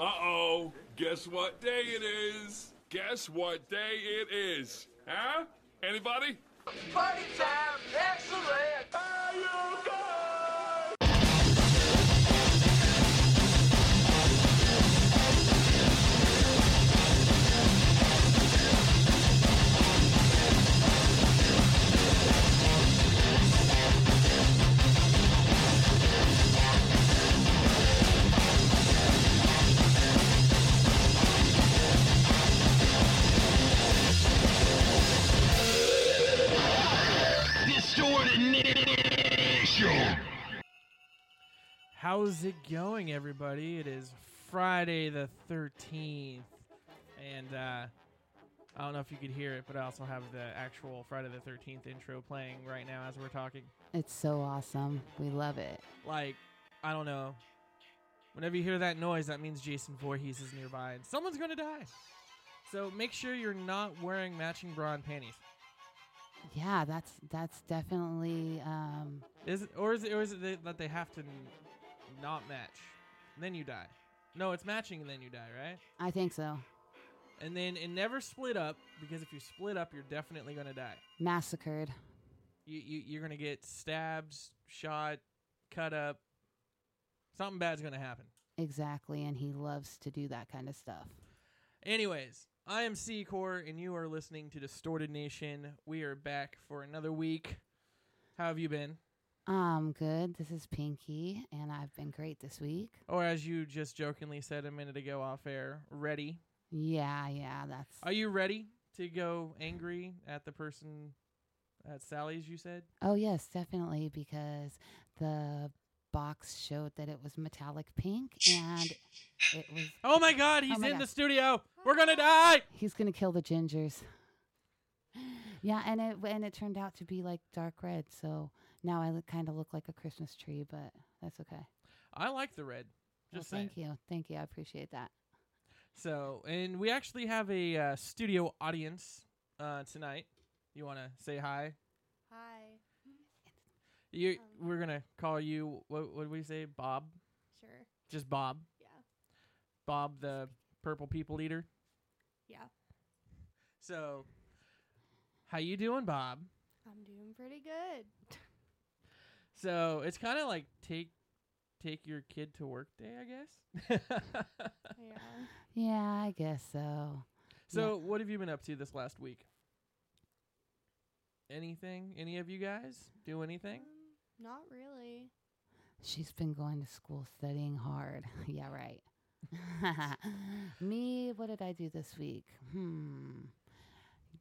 Uh oh, guess what day it is? Guess what day it is? Huh? Anybody? Party time, excellent. Are you good? How's it going, everybody? It is Friday the 13th, and uh, I don't know if you could hear it, but I also have the actual Friday the 13th intro playing right now as we're talking. It's so awesome. We love it. Like, I don't know. Whenever you hear that noise, that means Jason Voorhees is nearby, and someone's going to die. So make sure you're not wearing matching bra and panties. Yeah, that's that's definitely um Is it, or is it, or is it that they have to n- not match, and then you die? No, it's matching and then you die, right? I think so. And then it never split up because if you split up, you're definitely gonna die. Massacred. You, you you're gonna get stabbed, shot, cut up. Something bad's gonna happen. Exactly, and he loves to do that kind of stuff. Anyways, I am C Core, and you are listening to Distorted Nation. We are back for another week. How have you been? Um, good. This is Pinky, and I've been great this week. Or as you just jokingly said a minute ago off air, ready? Yeah, yeah, that's Are you ready to go angry at the person at Sally's? You said. Oh yes, definitely because the box showed that it was metallic pink and it was Oh my God, he's my in God. the studio. We're gonna die. he's to kill the gingers. Yeah, and it and it turned out to be like dark red, so now I kind of look like a Christmas tree, but that's okay. I like the red. Just saying. thank you. Thank you. I appreciate that. So, and we actually have a uh, studio audience uh, tonight. You want to say hi? Hi. You, we're gonna call you. What what did we say? Bob. Sure. Just Bob. Yeah. Bob, the purple people eater. Yeah. So, how you doing, Bob? I'm doing pretty good. So it's kind of like take take your kid to work day, I guess. Yeah. Yeah, I guess so. so, what have you been up to this last week? Anything? Any of you guys do anything? Um, not really. She's been going to school studying hard. yeah, right. Me, what did I do this week? Hmm.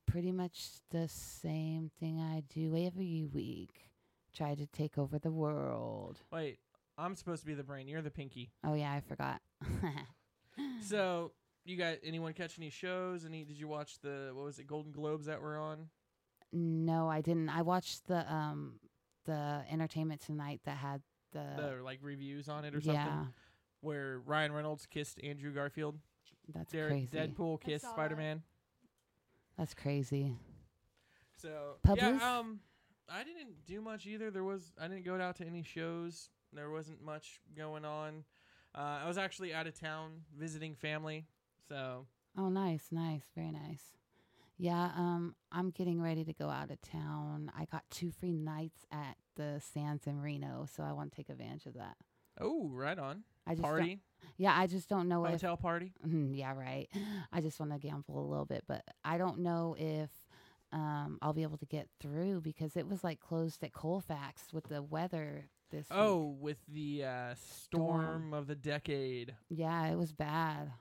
Pretty much the same thing I do every week. Try to take over the world. Wait, I'm supposed to be the brain. You're the pinky. Oh yeah, I forgot. So, you got anyone catch any shows? Any? Did you watch the what was it? Golden Globes that were on? no, I didn't. I watched the um the entertainment tonight that had the, The like reviews on it or something? yeah. Where Ryan Reynolds kissed Andrew Garfield. That's Derek, crazy. Deadpool kissed. Spider Man. That's crazy. So Publis? yeah, um, I didn't do much either. There was I didn't go out to any shows. There wasn't much going on. Uh, I was actually out of town visiting family. So Oh, nice, nice, very nice. Yeah, um, I'm getting ready to go out of town. I got two free nights at the Sands in Reno, so I want to take advantage of that. oh, right on I just party yeah, I just don't know if. hotel party. Mhm, yeah, right. I just want to gamble a little bit, but I don't know if um, I'll be able to get through because it was like closed at Colfax with the weather this. Oh, week. with the uh, storm of the decade. yeah, it was bad.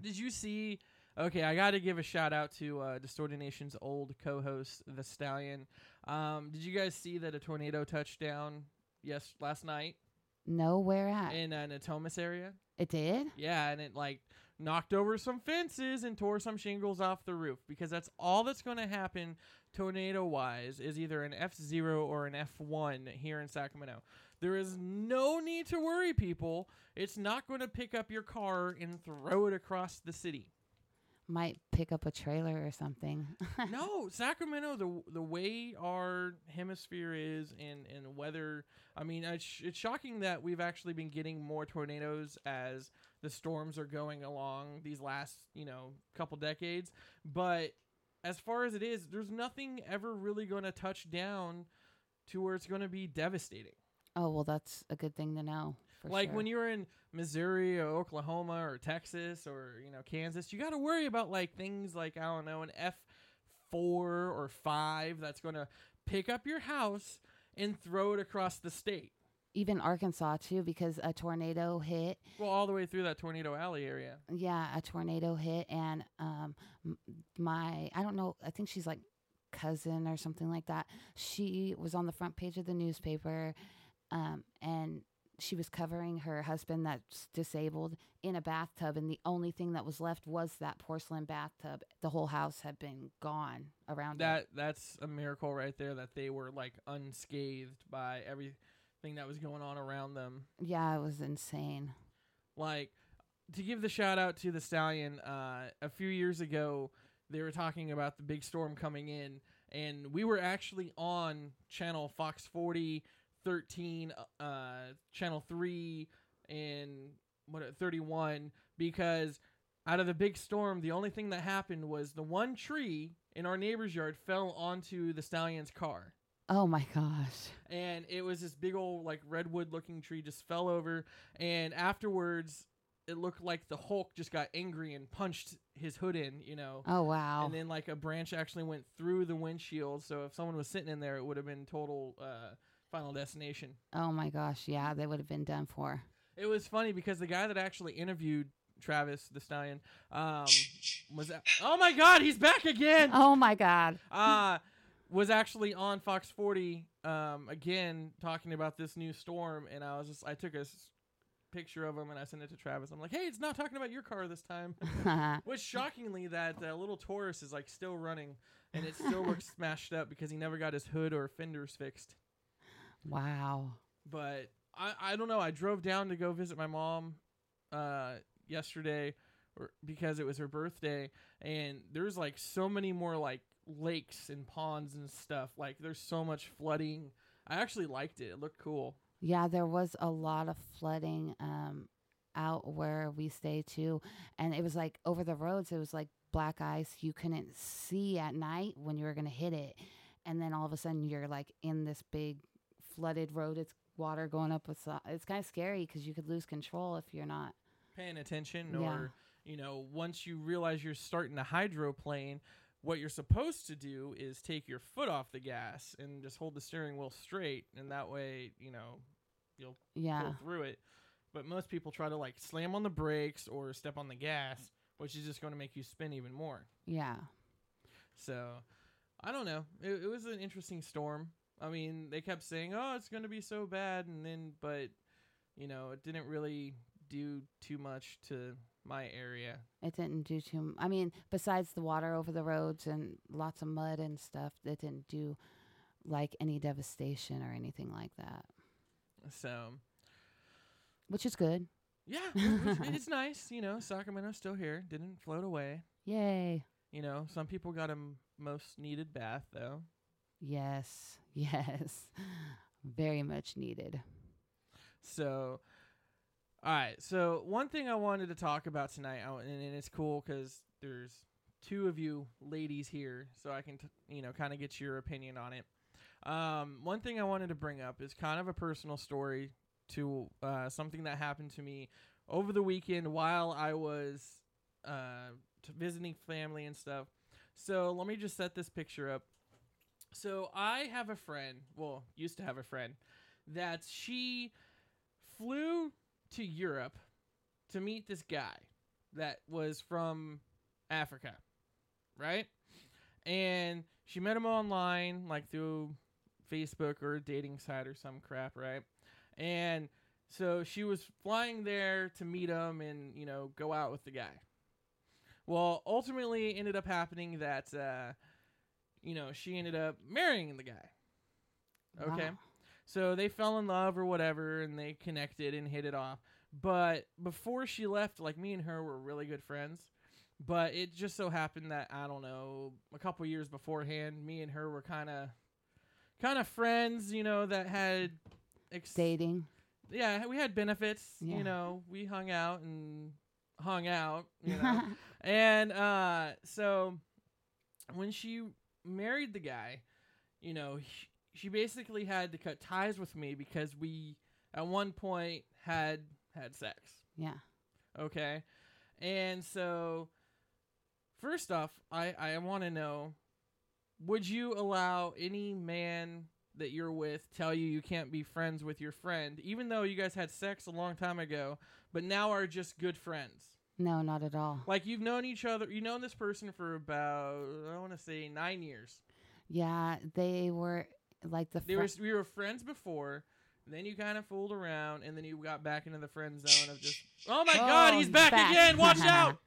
Did you see? Okay, I got to give a shout out to uh, Distorted Nation's old co-host, the Stallion. Um, did you guys see that a tornado touched down Yes, last night No, where at? in uh, Natomas area. it did. Yeah, and it like knocked over some fences and tore some shingles off the roof because that's all that's going to happen tornado wise is either an F0 or an F1 here in Sacramento. There is no need to worry people. It's not going to pick up your car and throw it across the city. Might pick up a trailer or something. no, Sacramento, the the way our hemisphere is and and weather. I mean, it's, it's shocking that we've actually been getting more tornadoes as the storms are going along these last you know couple decades. But as far as it is, there's nothing ever really going to touch down to where it's going to be devastating. Oh well, that's a good thing to know. For like sure. when you're in Missouri or Oklahoma or Texas or you know Kansas, you got to worry about like things like I don't know an F four or five that's going to pick up your house and throw it across the state. even Arkansas too, because a tornado hit. Well, all the way through that tornado alley area. Yeah, a tornado hit, and um, my I don't know. I think she's like cousin or something like that. She was on the front page of the newspaper, um, and she was covering her husband that's disabled in a bathtub, and the only thing that was left was that porcelain bathtub. The whole house had been gone around it. That that's a miracle right there that they were like unscathed by everything that was going on around them. Yeah, it was insane. like to give the shout out to the stallion uh, a few years ago they were talking about the big storm coming in and we were actually on channel fox 40 13 uh, channel 3 and what uh, 31 because out of the big storm the only thing that happened was the one tree in our neighbor's yard fell onto the stallion's car Oh my gosh. and it was this big old like redwood looking tree just fell over and afterwards it looked like the hulk just got angry and punched his hood in you know Oh wow. and then like a branch actually went through the windshield so if someone was sitting in there it would have been total uh, final destination oh my gosh. Yeah, they would have been done for. it was funny because the guy that actually interviewed travis the stallion um, was a- oh my god he's back again Oh my god. uh was actually on Fox 40 um again talking about this new storm and I was just I took a s- picture of him and I sent it to Travis. I'm like, "Hey, it's not talking about your car this time." Which shockingly that uh, little Taurus is like still running and it still looks smashed up because he never got his hood or fenders fixed. Wow. But I I don't know. I drove down to go visit my mom uh yesterday or because it was her birthday and there's like so many more like lakes and ponds and stuff. Like there's so much flooding. I actually liked it. It looked cool. Yeah, there was a lot of flooding um out where we stay too. And it was like over the roads it was like black ice you couldn't see at night when you were gonna hit it. And then all of a sudden you're like in this big flooded road. It's water going up with so- it's kind of scary because you could lose control if you're not. Paying attention Yeah. or you know, once you realize you're starting to hydroplane, what you're supposed to do is take your foot off the gas and just hold the steering wheel straight and that way, you know, you'll Yeah. pull through it. But most people try to like slam on the brakes or step on the gas, which is just going to make you spin even more. Yeah. So I don't know. It, it was an interesting storm. I mean, they kept saying, "Oh, it's going to be so bad," and then, but you know, it didn't really do too much to my area. It didn't do too. m- I mean, besides the water over the roads and lots of mud and stuff, it didn't do like any devastation or anything like that, So which is good. yeah, it was- it's nice. You know, Sacramento's still here. Didn't float away. Yay! You know, some people got a m- most needed bath though. Yes, yes, very much needed. So, all right. So one thing I wanted to talk about tonight, and, it's cool because there's two of you ladies here, so I can, t- you know, kind of get your opinion on it. Um, one thing I wanted to bring up is kind of a personal story to uh, something that happened to me over the weekend while I was uh, visiting family and stuff. So let me just set this picture up. So I have a friend, well, used to have a friend, that she flew to Europe to meet this guy that was from Africa, right? And she met him online, like through Facebook or a dating site or some crap, right? And so she was flying there to meet him and, you know, go out with the guy. Well, ultimately, ended up happening that, uh, you know, she ended up marrying the guy. Okay. Wow. So they fell in love or whatever and they connected and hit it off. But before she left, like me and her were really good friends. but it just so happened that I don't know, a couple years beforehand, me and her were kind of kind of friends, you know, that had ex- Dating. yeah, we had benefits, Yeah. you know, we hung out and hung out, you know. and uh so when she married the guy, you know, sh- she basically had to cut ties with me because we at one point had had sex. yeah. Okay. And so first off, I I want to know would you allow any man that you're with tell you you can't be friends with your friend even though you guys had sex a long time ago but now are just good friends? No, not at all. Like you've known each other, you've known this person for about I want to say 9 years. Yeah, they were like the. They were we were friends before. Then you kind of fooled around, and then you got back into the friend zone of just, oh my oh, god, Oh, he's back, again! Watch out!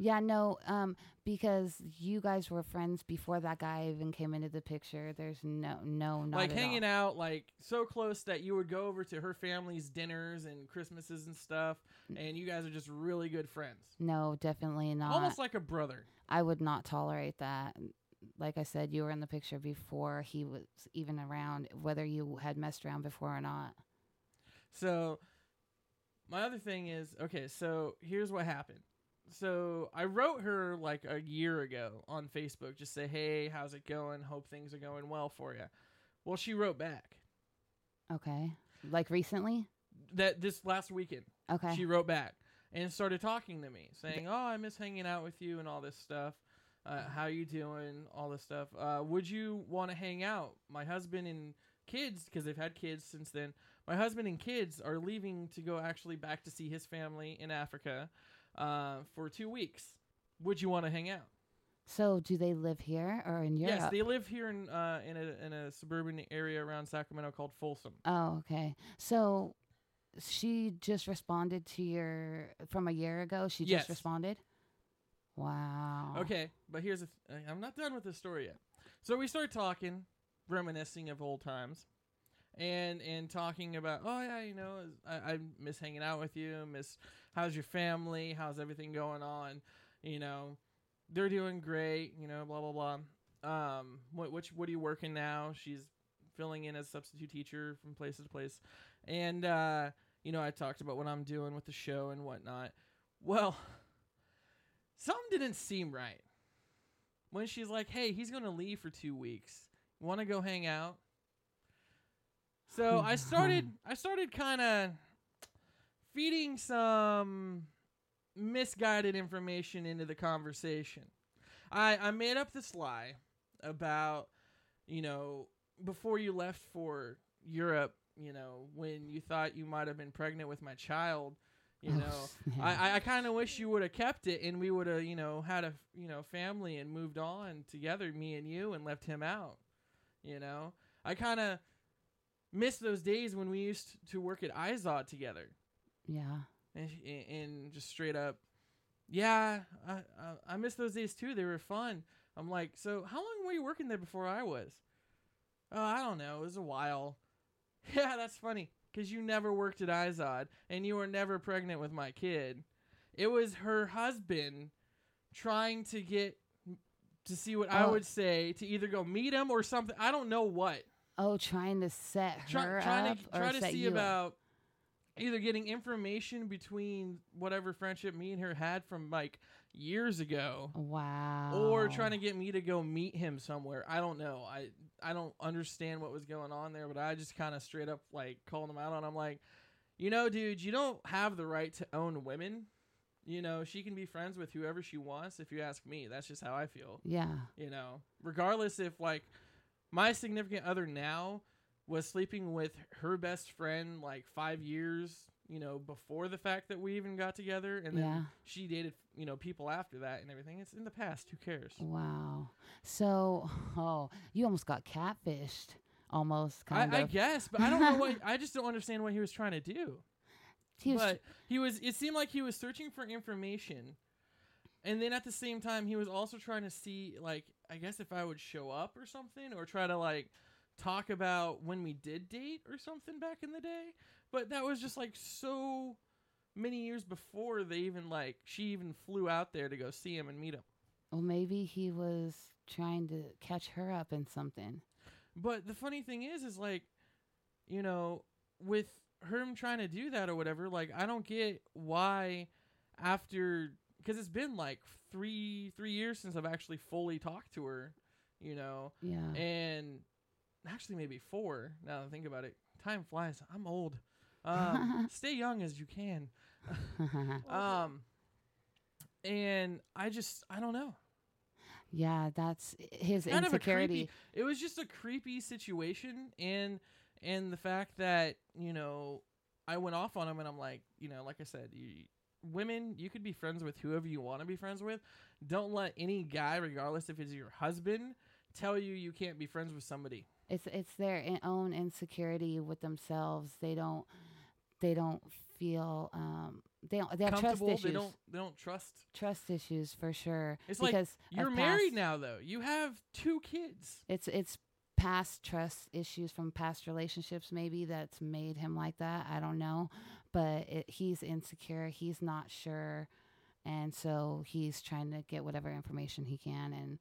Yeah, no, um, because you guys were friends before that guy even came into the picture. There's no, no, not like hanging all. out like so close that you would go over to her family's dinners and christmases and stuff and you guys are just really good friends No, definitely not. almost like a brother I would not tolerate that. Like I said, you were in the picture before he was even around, whether you had messed around before or not. so my other thing is okay so here's what happened so i wrote her like a year ago on facebook just say hey how's it going? Hope things are going well for you well she wrote back. Okay. Like recently? that this last weekend. Okay. she wrote back and started talking to me saying oh i miss hanging out with you and all this stuff. Uh, how you doing? All this stuff. Uh, would you want to hang out? My husband and kids because they've had kids since then. My husband and kids are leaving to go actually back to see his family in africa uh, for two weeks would you want to hang out so do they live here or in Europe? yes they live here in, uh, in, a, in a suburban area around sacramento called folsom Oh, okay. So she just responded to your from a year ago. She Yes. just responded. Wow. Okay, but here's the th- I'm not done with the story yet. So we start talking, reminiscing of old times, and and talking about oh yeah, you know, I, I miss hanging out with you. Miss how's your family? How's everything going on? You know, they're doing great. You know, blah blah blah. Um, what which what are you working now? She's filling in as a substitute teacher from place to place, and uh, you know, I talked about what I'm doing with the show and whatnot. Well, something didn't seem right when she's like, "Hey, he's gonna leave for two weeks. Want to go hang out?" So I started, I started kind of feeding some misguided information into the conversation. I I made up this lie about, you know, before you left for Europe, you know, when you thought you might have been pregnant with my child, you Oh, know. I, I, I kind of wish you would have kept it and we would have, you know, had a, you know, family and moved on together, me and you, and left him out. You know, I kind of miss those days when we used to work at Izod together yeah. and, and just straight up, yeah, I, I, I miss those days too. They were fun. I'm like, so how long were you working there before I was? Oh, I don't know. It was a while. Yeah, that's funny because you never worked at Izod and you were never pregnant with my kid. It was her husband trying to get to see what I Oh. would say to either go meet him or something. I don't know what. Oh, trying to set Try, her trying up to or try to see about up? Either getting information between whatever friendship me and her had from like years ago Wow. or trying to get me to go meet him somewhere. I don't know. I I don't understand what was going on there, but I just kind of straight up like called him out on. I'm like, you know, dude, you don't have the right to own women. You know, she can be friends with whoever she wants. If you ask me, that's just how I feel. Yeah. You know, regardless if like my significant other now was sleeping with her best friend like five years, you know, before the fact that we even got together, and then Yeah. she dated, you know, people after that and everything. It's in the past. Who cares? Wow. So, oh, you almost got catfished. Almost kind I, I of. guess, but I don't know what. I just don't understand what he was trying to do. He was- but he was. It seemed like he was searching for information, and then at the same time, he was also trying to see, like, I guess if I would show up or something, or try to like talk about when we did date or something back in the day. But that was just like so many years before they even like she even flew out there to go see him and meet him. Well, maybe he was trying to catch her up in something. But the funny thing is, is like, you know, with him trying to do that or whatever, like I don't get why after because it's been like three three years since I've actually fully talked to her, you know, Yeah. and actually maybe four now that I think about it. Time flies. I'm old. Um, stay young as you can. Um, and I just I don't know. yeah, that's his kind of insecurity. creepy. It was just a creepy situation, and and the fact that you know I went off on him, and I'm like, you know, like I said, you, women, you could be friends with whoever you want to be friends with. Don't let any guy, regardless if it's your husband, tell you you can't be friends with somebody. It's it's their own insecurity with themselves. They don't they don't feel um they don't they have trust issues. They don't. They don't trust. trust issues for sure. It's like because You're of married past- now, though. You have two kids. It's it's past trust issues from past relationships maybe that's made him like that. I don't know, but it, he's insecure. He's not sure, and so he's trying to get whatever information he can. And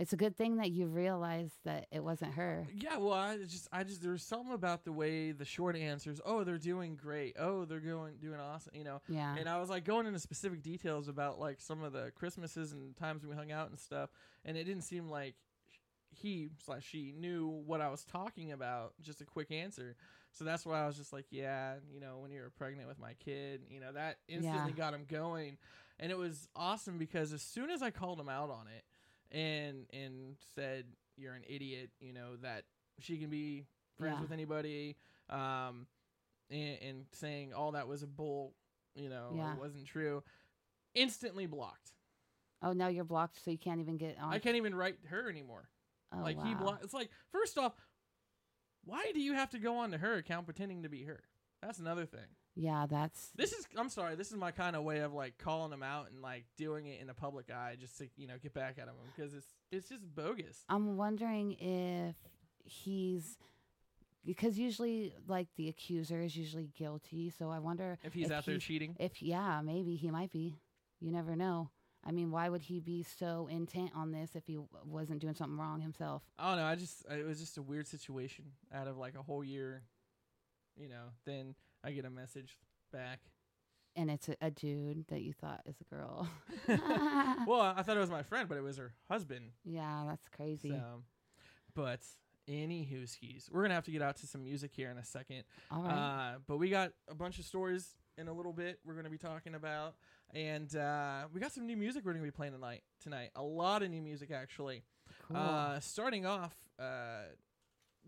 it's a good thing that you realized that it wasn't her. Yeah, well, I just, I just, there's something about the way the short answers. Oh, they're doing great. Oh, they're going doing awesome. You know, Yeah. and I was like going into specific details about like some of the Christmases and times we hung out and stuff, and it didn't seem like he slash she knew what I was talking about. Just a quick answer. So that's why I was just like, yeah, you know, when you were pregnant with my kid, you know, that instantly got him going, and it was awesome because as soon as I called him out on it, and and said you're an idiot, you know that she can be friends Yeah. with anybody, um, and, and saying all that was a bull, you know, Yeah. it wasn't true, instantly blocked. oh, now you're blocked, so you can't even get on. I can't even write her anymore. oh, like he wow. blocked. It's like first off, why do you have to go on to her account pretending to be her? That's another thing. Yeah, that's This is I'm sorry, this is my kind of way of like calling him out and like doing it in the public eye just to, you know, get back at him because it's it's just bogus. I'm wondering if he's because usually like the accuser is usually guilty. So I wonder If he's out there he's- cheating. if yeah, maybe he might be. You never know. I mean, why would he be so intent on this if he w- wasn't doing something wrong himself? I don't know. I just it was just a weird situation out of like a whole year, you know. Then I get a message back. And it's a, a dude that you thought is a girl. Well, I thought it was my friend, but it was her husband. yeah, that's crazy. So, but anywho, skis, we're gonna have to get out to some music here in a second. All right. Uh, but we got a bunch of stories in a little bit. We're gonna be talking about, and uh, we got some new music we're gonna be playing tonight. Tonight, a lot of new music actually. cool. Uh, starting off, uh,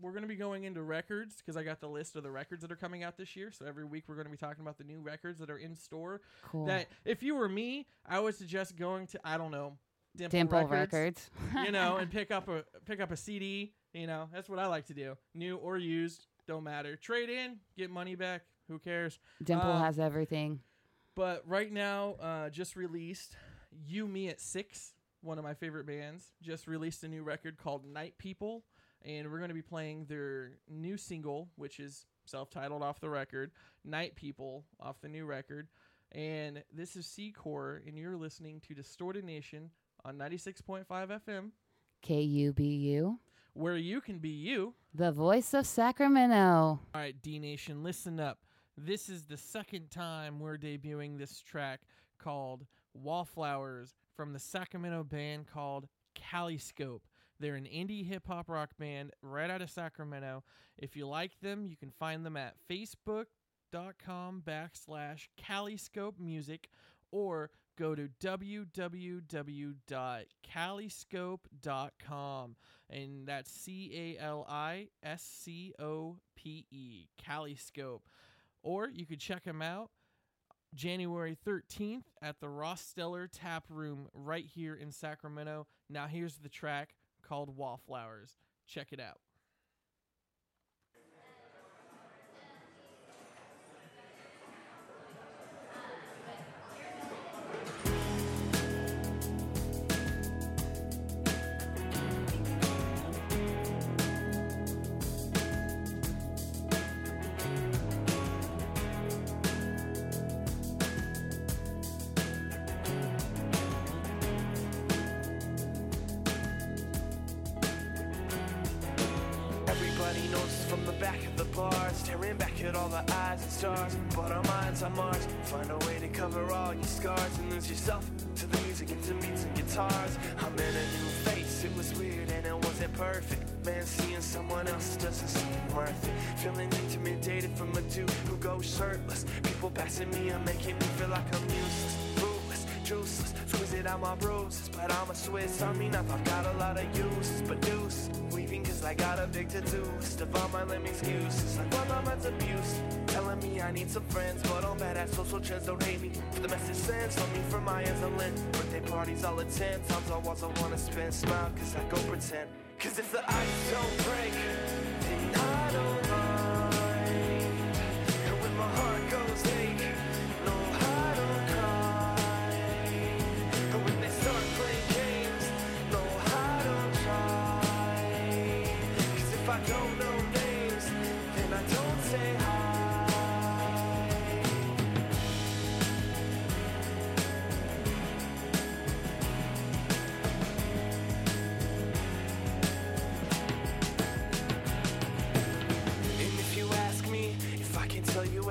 we're going to be going into records because I got the list of the records that are coming out this year. So every week we're going to be talking about the new records that are in store. cool. That if you were me, I would suggest going to I don't know Dimple, Dimple Records, records. you know, and pick up a pick up a CD. You know, that's what I like to do. New or used, don't matter. Trade in, get money back. Who cares? Dimple uh, has everything. But right now, uh, just released You Me at Six, one of my favorite bands, just released a new record called Night People. And we're going to be playing their new single, which is self titled off the record, Night People, off the new record. And this is C Core, and you're listening to Distorted Nation on 96.5 FM, K U B U, where you can be you. the voice of Sacramento. All right, D Nation, listen up. This is the second time we're debuting this track called Wallflowers from the Sacramento band called Caliscope. They're an indie hip hop rock band right out of Sacramento. If you like them, you can find them at facebook.com backslash Caliscope Music or go to www.caliscope.com and that's C A L I S C O P E, Caliscope. Or you could check them out January 13th at the Ross Stellar Tap Room right here in Sacramento. Now, here's the track called Wallflowers. Check it out. On Mars, find a way to cover all your scars and lose yourself to the music and to beats and guitars. I'm in a new face, it was weird and it wasn't perfect. Man, seeing someone else doesn't seem worth it. Feeling intimidated from a dude who goes shirtless. People passing me and making me feel like I'm useless. Fruitless, juiceless, squeezing out my bruises. But I'm a Swiss, I mean, I've got a lot of uses. But deuce, cause I got a big to-do list of my lame excuses. Like my mama's abuse, telling me I need some friends. But I'm bad at social trends, don't hate me. For the message sends on me from my ends and lint. Birthday parties all attend, times I was I wanna spend. Smile cause I go pretend. Cause if the ice don't break,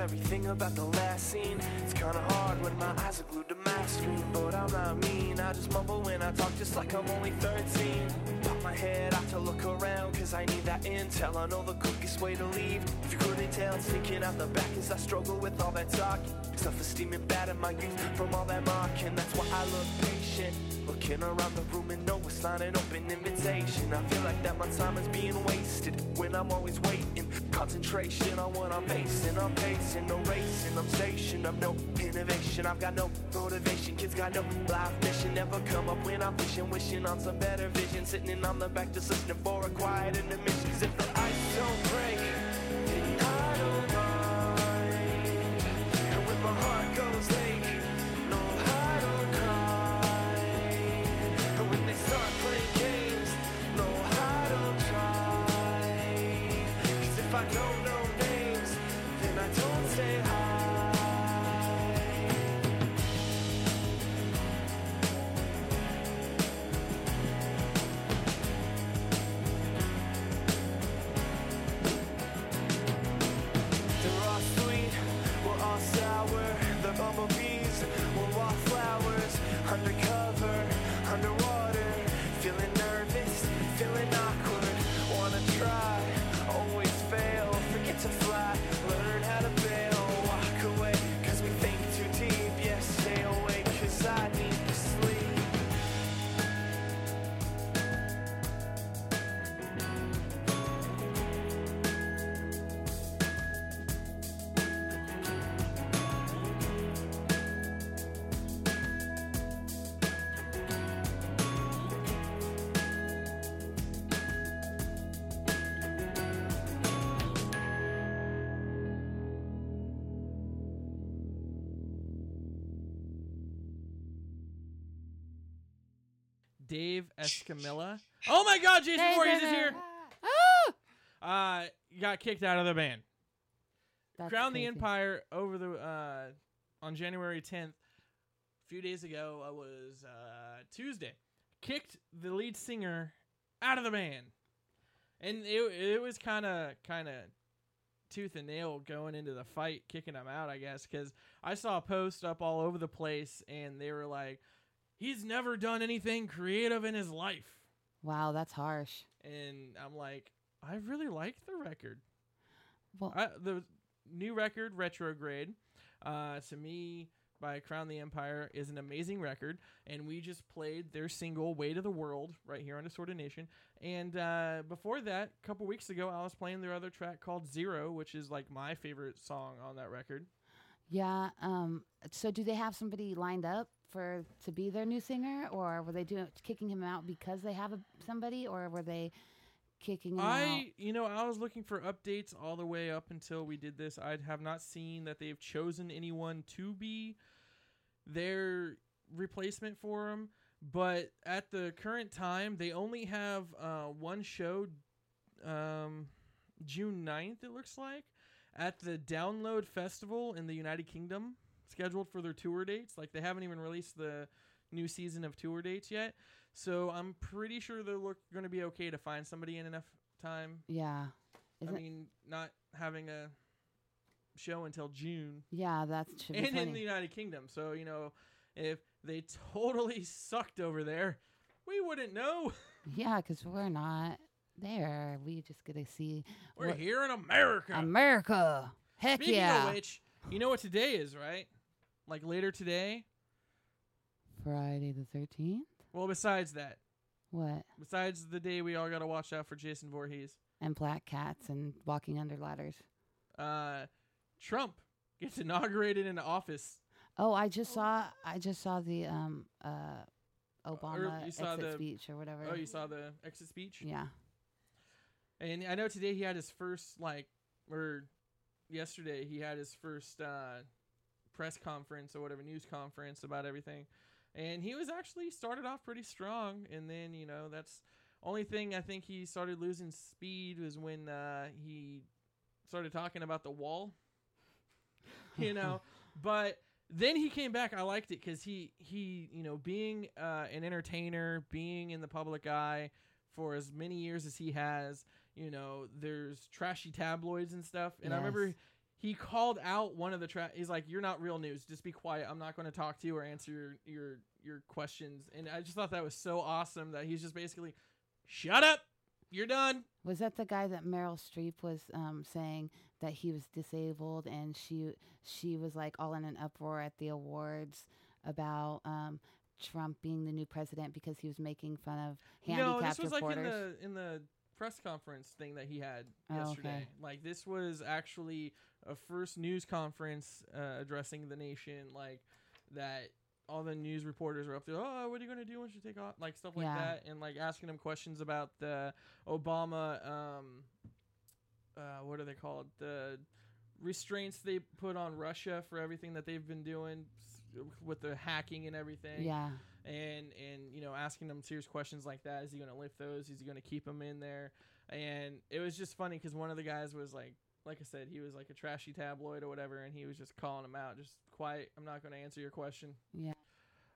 everything about the last scene, it's kinda hard when my eyes are glued to my screen. But I'm not mean, I just mumble when I talk just like I'm only 13. Pop my head out to look around, cause I need that intel. I know the quickest way to leave. If you couldn't tell, sneaking out the back as I struggle with all that talk. Self esteem and bad in my youth from all that mocking. That's why I look patient. Looking around the room and know it's not an open invitation. I feel like that my time is being wasted when I'm always waiting. Concentration on what I'm facing. I'm pacing, no racing. I'm stationed. I'm no innovation. I've got no motivation. Kids got no life mission. Never come up when I'm wishing, wishing on some better vision. Sitting on the back just listening for a quiet intermission. if the ice don't break, Dave Escamilla. Oh my God, Jason Voorhees is here. Ah! Uh, got kicked out of the band. That's Crown the crazy. Empire over the uh, on January 10th. A few days ago, I was uh, Tuesday. Kicked the lead singer out of the band, and it it was kind of kind of tooth and nail going into the fight, kicking him out. I guess because I saw a post up all over the place, and they were like, "He's never done anything creative in his life," Wow, that's harsh. and I'm like, I really like the record. Well, I, the new record, Retrograde, uh, to me, by Crown the Empire, is an amazing record. And we just played their single, Way to the World, right here on Distorted Nation. And uh, before that, a couple weeks ago, I was playing their other track called Zero, which is like my favorite song on that record. yeah. Um. So, do they have somebody lined up for to be their new singer, or were they doing kicking him out because they have a, somebody, or were they kicking him out? I, you know, I was looking for updates all the way up until we did this. I have not seen that they've chosen anyone to be their replacement for him. But at the current time, they only have uh, one show, um, June 9th, it looks like, at the Download Festival in the United Kingdom, scheduled for their tour dates. Like, they haven't even released the new season of tour dates yet. So I'm pretty sure they're look going to be okay to find somebody in enough time. Yeah. Isn't- I mean, not having a show until June, Yeah, that's be and in the United Kingdom. So you know, if they totally sucked over there, we wouldn't know. yeah, because we're not there. We just get to see We're here in America. America. Heck Speaking yeah! of which, you know what today is, right? Like later today. Friday the thirteenth. Well, besides that, What? besides the day we all got to watch out for Jason Voorhees, And black cats and walking under ladders. uh, Trump gets inaugurated into office. Oh, I just saw. I just saw the um uh Obama exit the- speech or whatever. Oh, you saw the exit speech? Yeah. And I know today he had his first like, or yesterday he had his first uh, press conference or whatever news conference about everything, and he was actually started off pretty strong, and then you know that's only thing I think he started losing speed was when uh, he started talking about the wall, you know, but. Then he came back. I liked it because he he you know being uh, an entertainer, being in the public eye for as many years as he has, you know, there's trashy tabloids and stuff. And I remember Yes. He called out one of the tra- he's like, "You're not real news. Just be quiet. I'm not going to talk to you or answer your your your questions." And I just thought that was so awesome that he's just basically, "Shut up. You're done." Was that the guy that Meryl Streep was um, saying that he was disabled and she she was like all in an uproar at the awards about um, Trump being the new president because he was making fun of handicapped people? no, this was like in the in the press conference thing that he had Oh, okay. yesterday. Like this was actually a first news conference uh, addressing the nation, like that. All the news reporters are up there. Oh, what are you gonna do once you take off? Like stuff like Yeah. that, and like asking him questions about the Obama. Um, uh, what are they called? The restraints they put on Russia for everything that they've been doing with the hacking and everything yeah, and and you know asking him serious questions like that. Is he going to lift those? Is he going to keep them in there? And it was just funny because one of the guys was like, like I said, he was like a trashy tabloid or whatever, and he was just calling him out, just quiet. I'm not going to answer your question. yeah.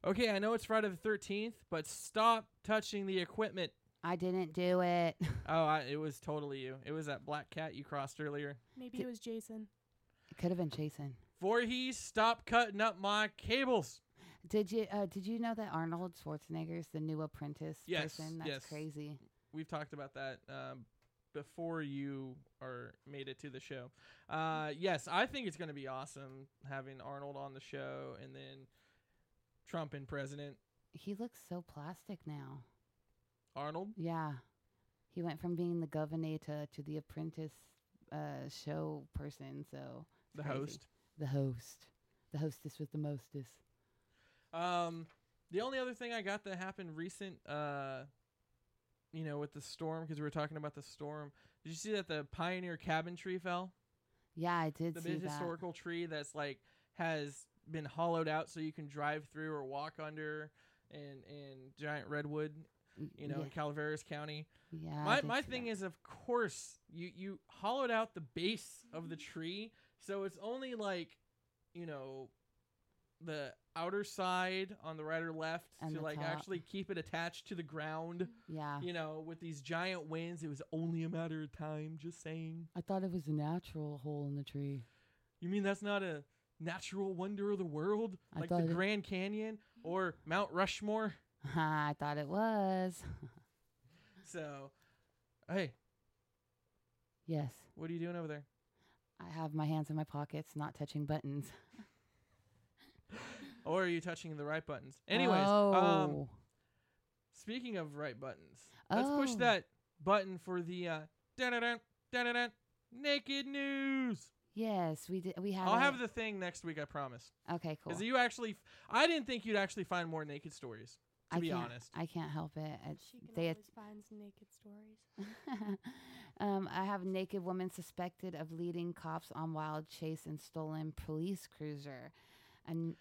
Okay, I know it's Friday the 13th, but stop touching the equipment. I didn't do it. Oh, I, it was totally you. It was that black cat you crossed earlier. Maybe Di- it was Jason. it could have been Jason. Voorhees, stop cutting up my cables. Did you uh, did you know that Arnold Schwarzenegger is the new apprentice Yes, person? That's yes. crazy. we've talked about that um, before you are made it to the show. Uh, yes, I think it's going to be awesome having Arnold on the show and then Trump in president. He looks so plastic now. Arnold, Yeah. He went from being the governor to, to the apprentice uh, show person. So the crazy. host. the host, the hostess with the mostest. Um, the only other thing I got that happened recent, uh, you know, with the storm because we were talking about the storm. Did you see that the pioneer cabin tree fell? Yeah, I did the see big that. historical tree that's like has been hollowed out so you can drive through or walk under, and and giant redwood. You know, yeah, in Calaveras County. yeah. My my thing that. is, of course, you you hollowed out the base of the tree, so it's only like, you know, the outer side on the right or left And to like top. actually keep it attached to the ground. yeah. You know, with these giant winds, it was only a matter of time. Just saying. I thought it was a natural hole in the tree. You mean that's not a natural wonder of the world, I like the it- Grand Canyon or Mount Rushmore? I thought it was. So, hey, yes. what are you doing over there? I have my hands in my pockets, not touching buttons. Or are you touching the right buttons? Anyways, oh. um, speaking of right buttons, let's push Oh. that button for the uh, dun-dun-dun, dun-dun-dun, naked news. yes, we did. We had. I'll a- have the thing next week, I promise. Okay, cool. Because you actually, f- I didn't think you'd actually find more naked stories. To I be can't, honest, I can't help it. It's, She can they always find some naked stories. um, I have naked woman suspected of leading cops on wild chase and stolen police cruiser, and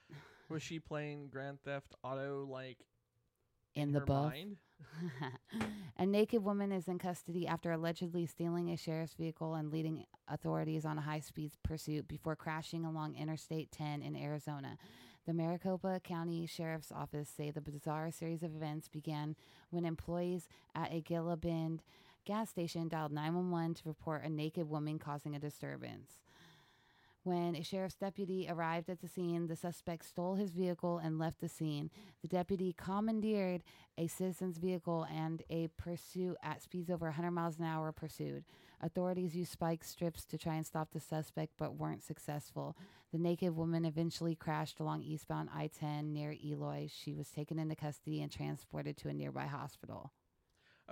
was she playing Grand Theft Auto like in the her buff. mind? a naked woman is in custody after allegedly stealing a sheriff's vehicle and leading authorities on a high speed pursuit before crashing along Interstate 10 in Arizona. The Maricopa County Sheriff's Office say the bizarre series of events began when employees at a Gila gas station dialed 911 to report a naked woman causing a disturbance. When a sheriff's deputy arrived at the scene, the suspect stole his vehicle and left the scene. The deputy commandeered a citizen's vehicle and a pursuit at speeds over 100 miles an hour pursued. Authorities used spike strips to try and stop the suspect but weren't successful. The naked woman eventually crashed along eastbound I 10 near Eloy. She was taken into custody and transported to a nearby hospital.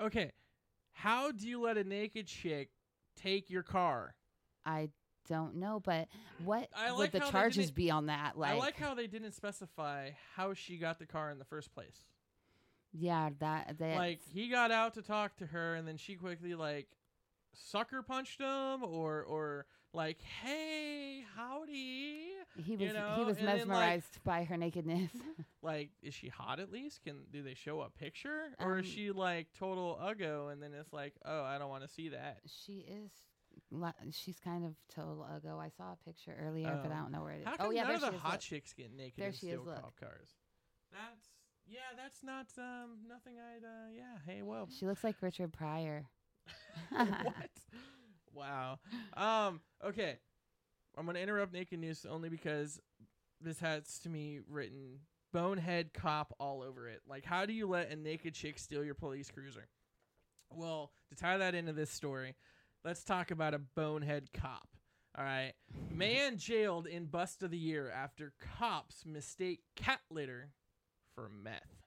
Okay, how do you let a naked chick take your car? I don't know, but what like would the charges be on that? Like, I like how they didn't specify how she got the car in the first place. yeah, that that like he got out to talk to her and then she quickly like sucker punched him or or like hey howdy he was you know, he was and then, like- mesmerized by her nakedness. like is she hot at least can do they show a picture or is Um, she like total uggo and then it's like oh i don't want to see that she is. She's kind of total uggo. I saw a picture earlier, but I Oh. don't know where it is. how oh yeah, none of the is. hot look. chicks get naked There and she is, steal look. cop cars that's yeah that's not um nothing i'd uh yeah hey well She looks like Richard Pryor. what? Wow. Um. Okay. I'm gonna interrupt naked news only because this has to me written bonehead cop all over it. Like, how do you let a naked chick steal your police cruiser? Well, to tie that into this story, let's talk about a bonehead cop. All right. Man jailed in bust of the year after cops mistake cat litter for meth.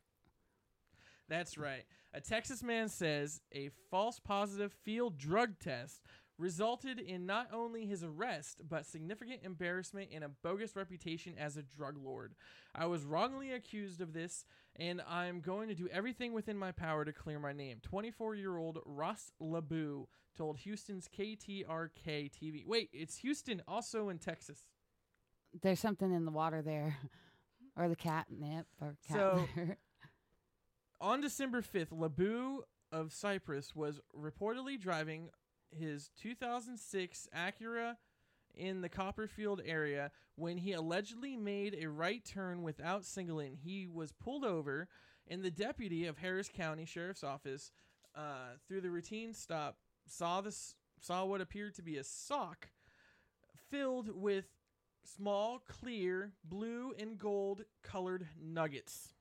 That's right. A Texas man says a false positive field drug test resulted in not only his arrest, but significant embarrassment and a bogus reputation as a drug lord. I was wrongly accused of this, and I'm going to do everything within my power to clear my name. 24 year old Ross LeBeau told Houston's KTRK TV. Wait, it's Houston, also in Texas. There's something in the water there, or the catnip, or cat So- litter. On December 5th, LeBeau of Cypress was reportedly driving his 2006 Acura in the Copperfield area when he allegedly made a right turn without signaling. He was pulled over, and the deputy of Harris County Sheriff's Office, uh, through the routine stop, saw this saw what appeared to be a sock filled with small, clear, blue and gold colored nuggets.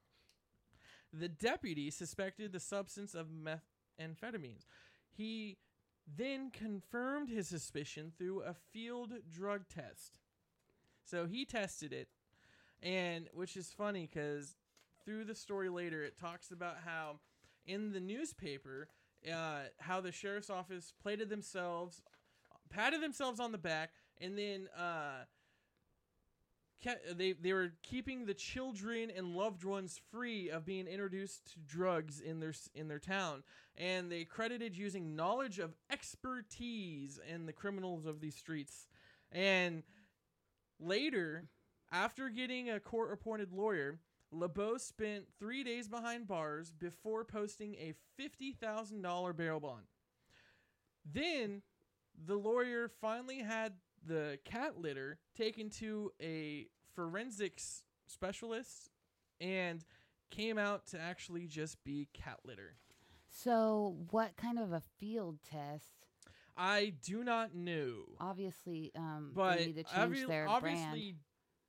The deputy suspected the substance of methamphetamines. He then confirmed his suspicion through a field drug test. So he tested it, and which is funny because through the story later, it talks about how in the newspaper, uh, how the sheriff's office plated themselves, patted themselves on the back, and then uh, kept, they they were keeping the children and loved ones free of being introduced to drugs in their in their town, and they credited using knowledge of expertise in the criminals of these streets, and later, after getting a court appointed lawyer. LeBeau spent three days behind bars before posting a $50,000 bail bond. Then the lawyer finally had the cat litter taken to a forensics specialist and came out to actually just be cat litter. So, what kind of a field test? I do not know. Obviously, um, But they need to change obvi- their obviously, brand.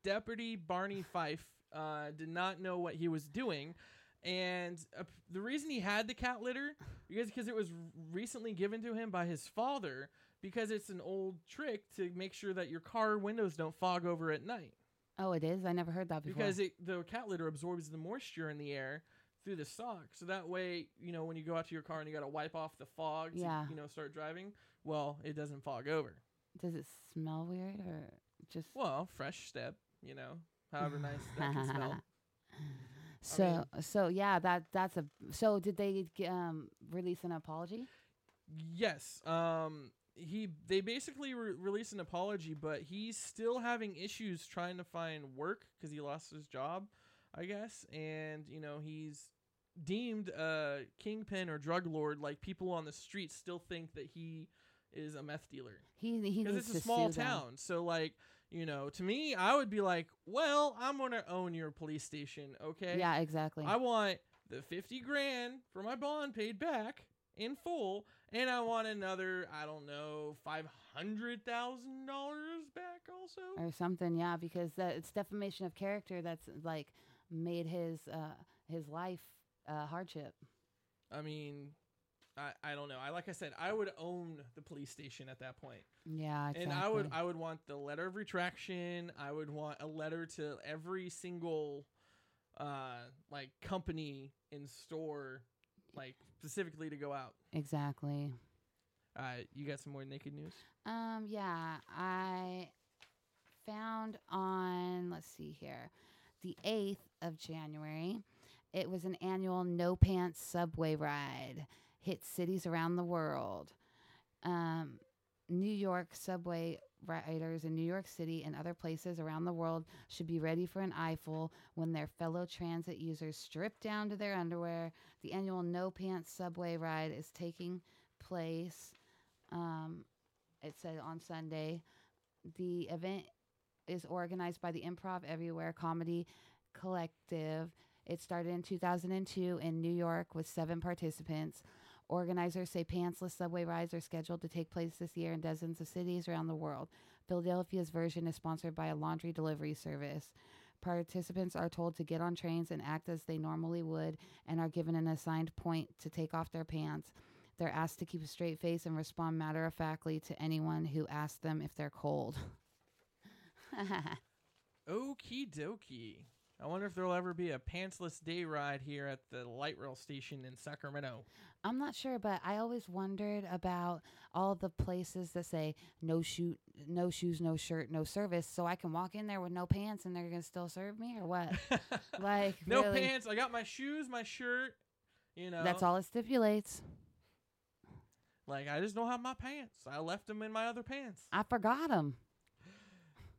Deputy Barney Fife uh, did not know what he was doing. And uh, the reason he had the cat litter because because it was recently given to him by his father because it's an old trick to make sure that your car windows don't fog over at night. Oh, it is. I never heard that before. because it, the cat litter absorbs the moisture in the air through the sock. So that way, you know, when you go out to your car and you got to wipe off the fog to, Yeah. you know, start driving, well, it doesn't fog over. Does it smell weird or just? Well, fresh step, you know, however nice that can smell. So, so yeah, that that's a. So, did they um release an apology? Yes. Um he they basically re- released an apology, but he's still having issues trying to find work cuz he lost his job, I guess, and you know, he's deemed a kingpin or drug lord like people on the street still think that he is a meth dealer He he because it's a small sue them. town. So like, you know, to me, I would be like, "Well, I'm to own your police station, okay? Yeah, exactly. I want the 50 grand for my bond paid back in full, and I want another, I don't know, five hundred thousand dollars back also. or something. Yeah, because that it's defamation of character that's like made his uh his life uh hardship. I mean, I, I don't know. I like I said, I would own the police station at that point. Yeah, exactly. And I would I would want the letter of retraction. I would want a letter to every single uh like company in store like specifically to go out. exactly. Uh you got some more naked news? Um, yeah, I found on, let's see here, the 8th of January, it was an annual no pants subway ride, hit cities around the world. Um, New York subway riders in New York City and other places around the world should be ready for an eyeful when their fellow transit users strip down to their underwear. The annual no pants subway ride is taking place. Um, it said on Sunday. The event is organized by the Improv Everywhere Comedy Collective. It started in 2002 in New York with seven participants. Organizers say pantsless subway rides are scheduled to take place this year in dozens of cities around the world. Philadelphia's version is sponsored by a laundry delivery service. Participants are told to get on trains and act as they normally would and are given an assigned point to take off their pants. They're asked to keep a straight face and respond matter of factly to anyone who asks them if they're cold. Okie dokie. I wonder if there'll ever be a pantsless day ride here at the light rail station in Sacramento. I'm not sure, but I always wondered about all the places that say no shoot, no shoes, no shirt, no service, so I can walk in there with no pants and they're gonna still serve me or what? like no really, pants. I got my shoes, my shirt. You know, That's all it stipulates. Like I just don't have my pants. I left them in my other pants. I forgot them.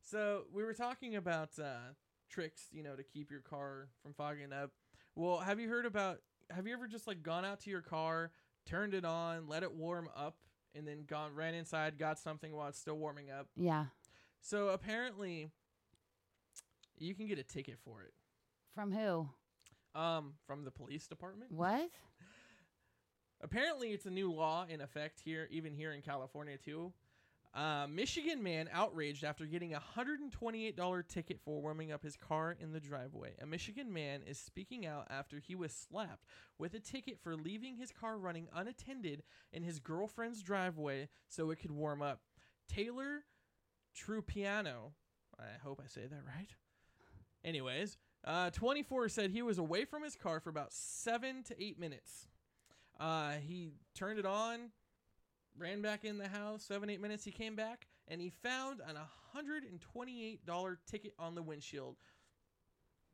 So we were talking about uh, tricks, you know, to keep your car from fogging up. Well, have you heard about? Have you ever just like gone out to your car, turned it on, let it warm up, and then gone ran inside, got something while it's still warming up? Yeah. So apparently, you can get a ticket for it. From who? Um, from the police department. What? Apparently, it's a new law in effect here, even here in California too. Uh, Michigan man outraged after getting a $128 ticket for warming up his car in the driveway. A Michigan man is speaking out after he was slapped with a ticket for leaving his car running unattended in his girlfriend's driveway so it could warm up. Taylor Trupiano, I hope I say that right. Anyways, uh, 24 said he was away from his car for about seven to eight minutes. Uh, he turned it on, ran back in the house. Seven, eight minutes, he came back and he found an $128 ticket on the windshield.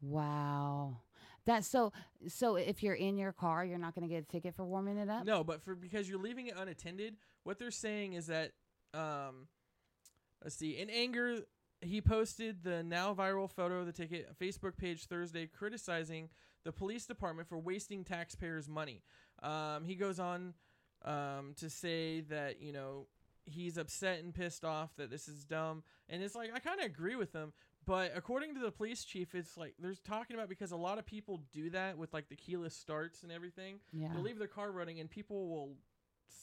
Wow. That's so so if you're in your car, you're not going to get a ticket for warming it up? No, but for because you're leaving it unattended, what they're saying is that um let's see, in anger he posted the now viral photo of the ticket Facebook page Thursday criticizing the police department for wasting taxpayers' money. Um, he goes on um, to say that, you know, he's upset and pissed off that this is dumb. And it's like, I kind of agree with him. But according to the police chief, it's like there's talking about because a lot of people do that with like the keyless starts and everything. Yeah. They'll leave their car running and people will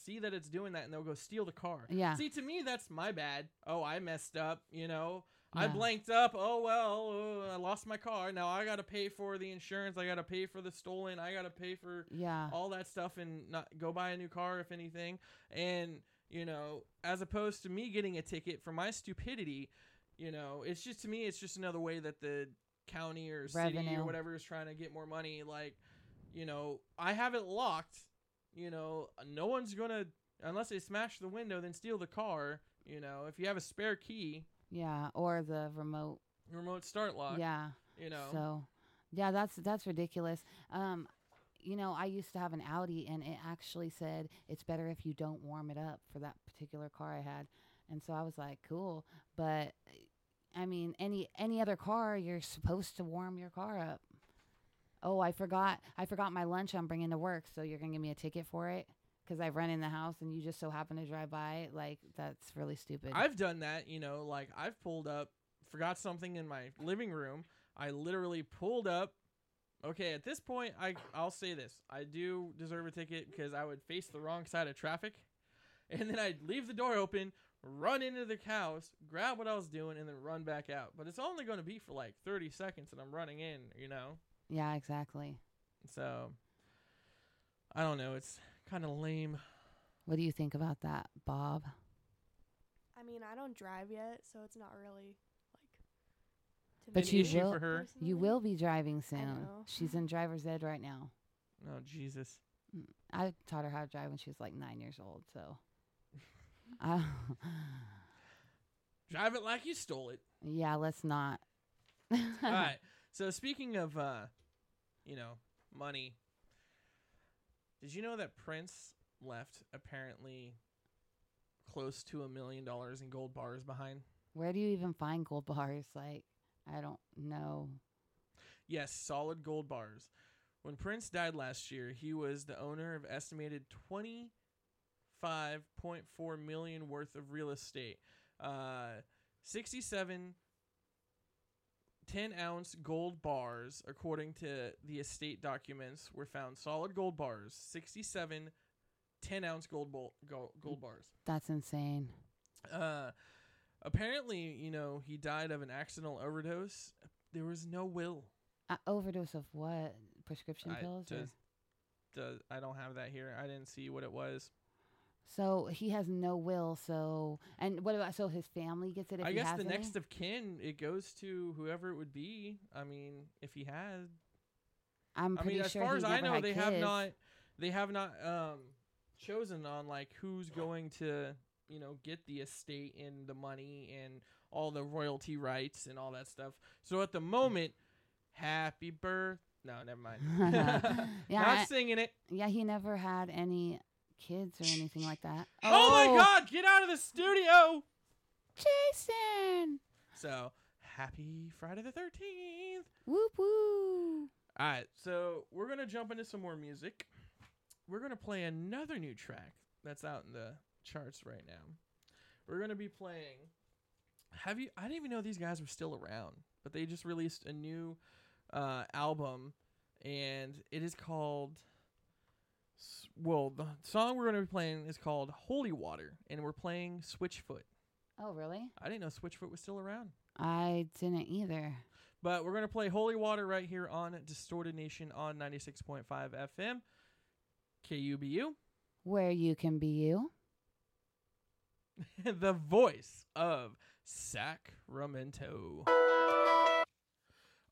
see that it's doing that and they'll go steal the car. Yeah. See, to me, that's my bad. Oh, I messed up, you know. I blanked up. Oh, well, uh, I lost my car. Now I got to pay for the insurance. I got to pay for the stolen. I got to pay for Yeah. all that stuff and not go buy a new car if anything. And you know, as opposed to me getting a ticket for my stupidity, you know, it's just to me, it's just another way that the county or city Revenue. or whatever is trying to get more money. Like, you know, I have it locked. You know, no one's gonna unless they smash the window, then steal the car. You know, if you have a spare key, Yeah, or the remote. remote start lock. Yeah. You know. So, yeah, that's that's ridiculous. Um, you know, I used to have an Audi, and it actually said it's better if you don't warm it up for that particular car I had, and so I was like, cool. But I mean, any any other car, you're supposed to warm your car up. Oh, I forgot. I forgot my lunch I'm bringing to work, so you're gonna give me a ticket for it because I run in the house and you just so happen to drive by. Like that's really stupid. I've done that, you know, like I've pulled up, forgot something in my living room. I literally pulled up, Okay, at this point, I I'll say this: I do deserve a ticket because I would face the wrong side of traffic, and then I'd leave the door open, run into the house, grab what I was doing, and then run back out. But it's only going to be for like 30 seconds, and I'm running in, you know. Yeah, exactly. So I don't know. It's kind of lame. What do you think about that, Bob? I mean, I don't drive yet, so it's not really like. To But you will- for her. You will be driving soon. She's in driver's ed right now. Oh Jesus! Mm, I taught her how to drive when she was like nine years old. So, uh, Drive it like you stole it. yeah, let's not. All right. So speaking of, uh, you know, money, did you know that Prince left apparently close to a million dollars in gold bars behind? Where do you even find gold bars? Like, I don't know. Yes, solid gold bars. When Prince died last year, he was the owner of estimated 25.4 million worth of real estate. Uh, 67 10 ounce gold bars, according to the estate documents, were found solid gold bars. 67 10 ounce gold, bol- gold, gold bars. That's insane. Uh, apparently, you know, he died of an accidental overdose. There was no will. Uh, overdose of what? Prescription I pills? or- just- does I don't have that here. I didn't see what it was. So he has no will. So and what about so his family gets it? If I he guess has the any? next of kin it goes to whoever it would be. I mean, if he had, I'm I pretty mean, as sure far he as I never know, had they have kids. not they have not um chosen on like who's going to you know get the estate and the money and all the royalty rights and all that stuff. So at the moment, happy birth. No, never mind. Yeah, not I- singing it. Yeah, he never had any kids or anything like that. oh my God! Get out of the studio. Jason! So happy Friday the 13th. Whoop woo! All right, so we're going to jump into some more music. We're going to play another new track that's out in the charts right now. We're going to be playing Have you I didn't even know these guys were still around, but they just released a new uh album and it is called s- well, the song we're going to be playing is called Holy Water and we're playing Switchfoot. Oh, really? I didn't know Switchfoot was still around. I didn't either. But we're going to play Holy Water right here on Distorted Nation on 96.5 FM. KUBU, Where you can be you. the voice of Sacramento.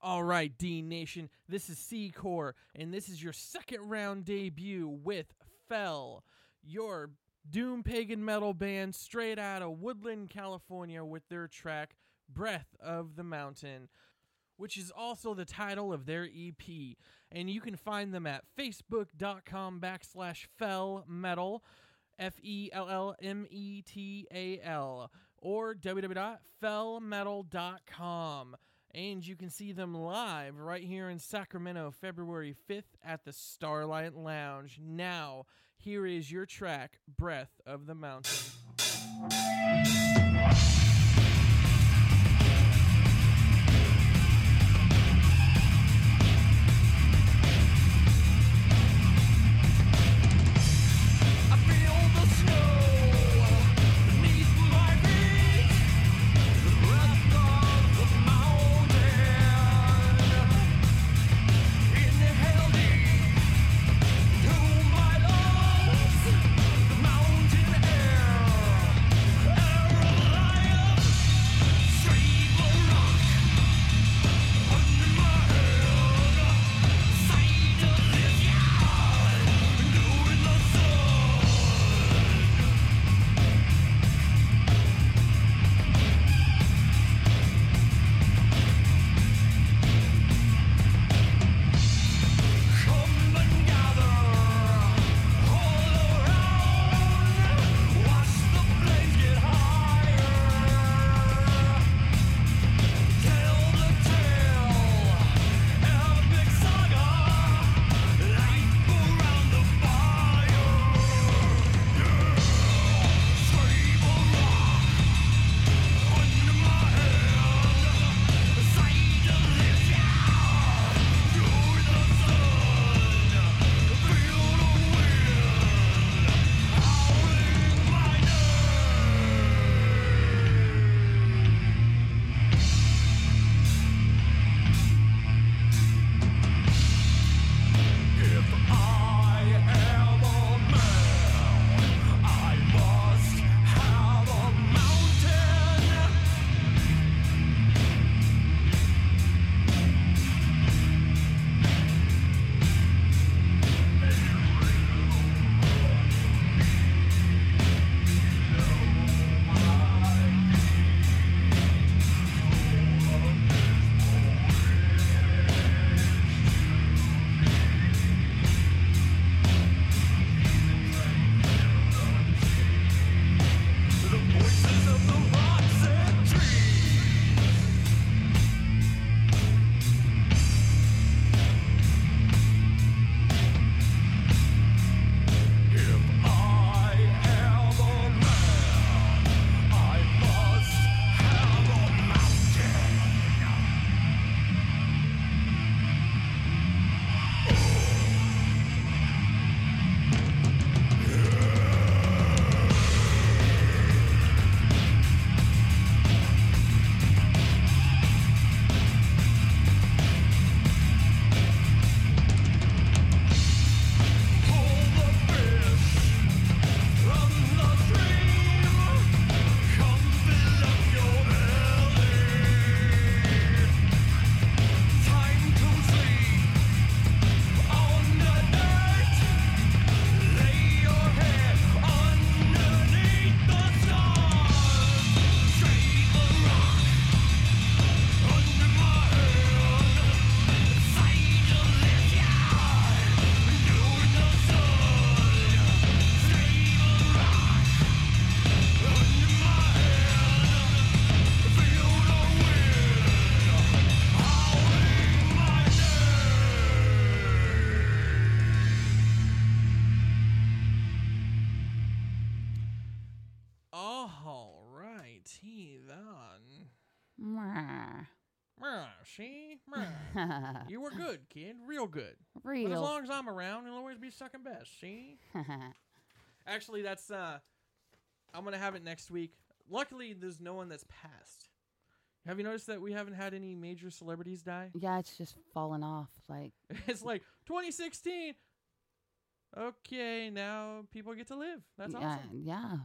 All right, D Nation, this is C Core, and this is your second round debut with Fell, your doom pagan metal band straight out of Woodland, California, with their track Breath of the Mountain, which is also the title of their EP. And you can find them at facebook.com backslash fell metal. F E L L M E T A L, or www.fellmetal.com. And you can see them live right here in Sacramento, February 5th at the Starlight Lounge. Now, here is your track, Breath of the Mountain. you were good, kid, real good. Real. But as long as I'm around, you'll always be second best. See. Actually, that's uh, I'm gonna have it next week. Luckily, there's no one that's passed. Have you noticed that we haven't had any major celebrities die? yeah, it's just fallen off. Like, it's like 2016. Okay, now people get to live. That's yeah, awesome. yeah.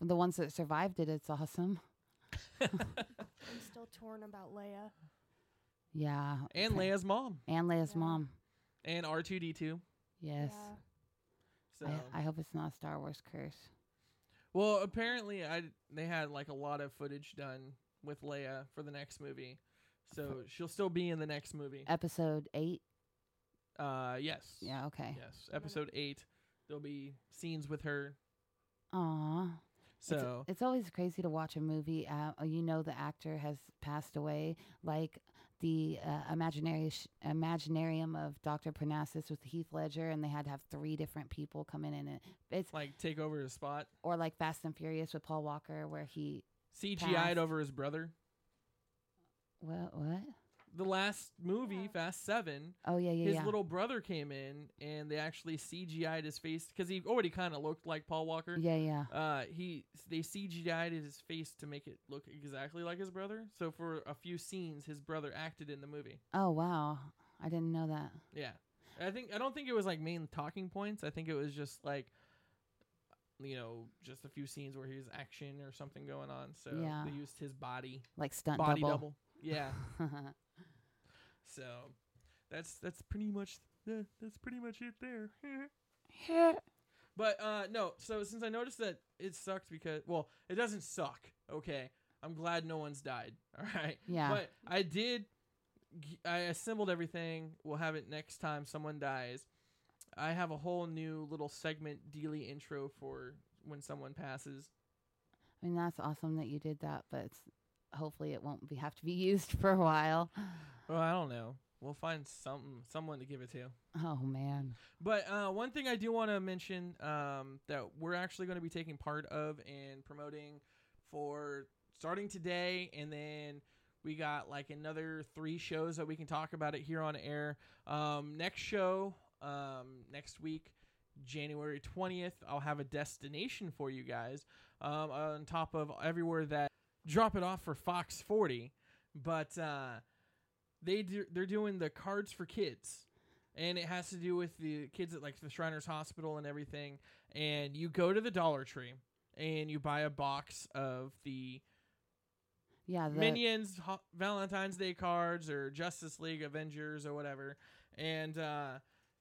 The ones that survived it, it's awesome. I'm still torn about Leia. Yeah. And appa- Leia's mom And Leia's Yeah. mom. and R2D2. Yes. Yeah. So, I, I hope it's not a Star Wars curse. well, apparently, I they had like a lot of footage done with Leia for the next movie, so she'll still be in the next movie. Episode eight. Uh, yes. Yeah. Okay. Yes, episode eight. There'll be scenes with her. Aw. It's- So it's, always crazy to watch a movie. Uh, you know the actor has passed away, like the uh, imaginary sh- Imaginarium of Doctor Parnassus with Heath Ledger, and they had to have three different people come in and it. It's like take over his spot. or like Fast and Furious with Paul Walker, where he CGI'd Passed. over his brother. what what? The last movie, Yeah. Fast Seven, Oh yeah yeah his yeah. little brother came in and they actually CGI'd his face because he already kind of looked like Paul Walker. yeah yeah. Uh, he they CGI'd his face to make it look exactly like his brother. So for a few scenes, his brother acted in the movie. Oh wow, I didn't know that. Yeah, I think I don't think it was like main talking points. I think it was just like, you know, just a few scenes where he's action or something going on. So Yeah. they used his body, Like stunt body double. double. Yeah. so that's that's pretty much the, that's pretty much it there. But uh no, so since I noticed that it sucked because well, it doesn't suck. Okay. I'm glad no one's died. All right. Yeah. But I did I assembled everything. We'll have it next time someone dies. I have a whole new little segment dealy intro for when someone passes. I mean that's awesome that you did that, but it's, hopefully it won't be have to be used for a while. Well, I don't know. We'll find something someone to give it to. Oh man. But uh, one thing I do want to mention um, that we're actually going to be taking part of and promoting for starting today, and then we got like another three shows that we can talk about it here on air. Um, next show, um, next week, January twentieth, I'll have a destination for you guys um, on top of everywhere that drop it off for Fox Forty, but. Uh, they do, they're doing the cards for kids and it has to do with the kids at like the Shriners Hospital and everything. And you go to the Dollar Tree and you buy a box of the Yeah. The, Minions ho- Valentine's Day cards or Justice League Avengers or whatever, and uh,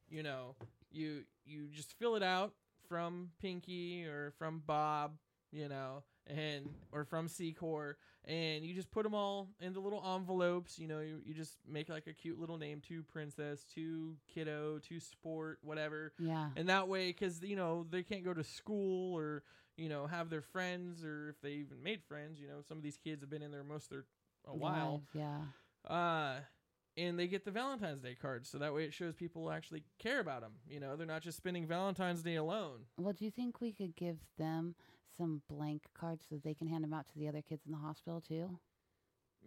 you know you you just fill it out from Pinky or from Bob, you know, and or from Secor, and you just put them all in the little envelopes. You know, you, you just make like a cute little name to Princess, to Kiddo, to Sport, whatever. Yeah. And that way, because you know they can't go to school or you know have their friends or if they even made friends. You know, some of these kids have been in there most of their a while. Yeah. Uh, and they get the Valentine's Day cards, so that way it shows people actually care about them. You know, they're not just spending Valentine's Day alone. Well, do you think we could give them some blank cards so they can hand them out to the other kids in the hospital too?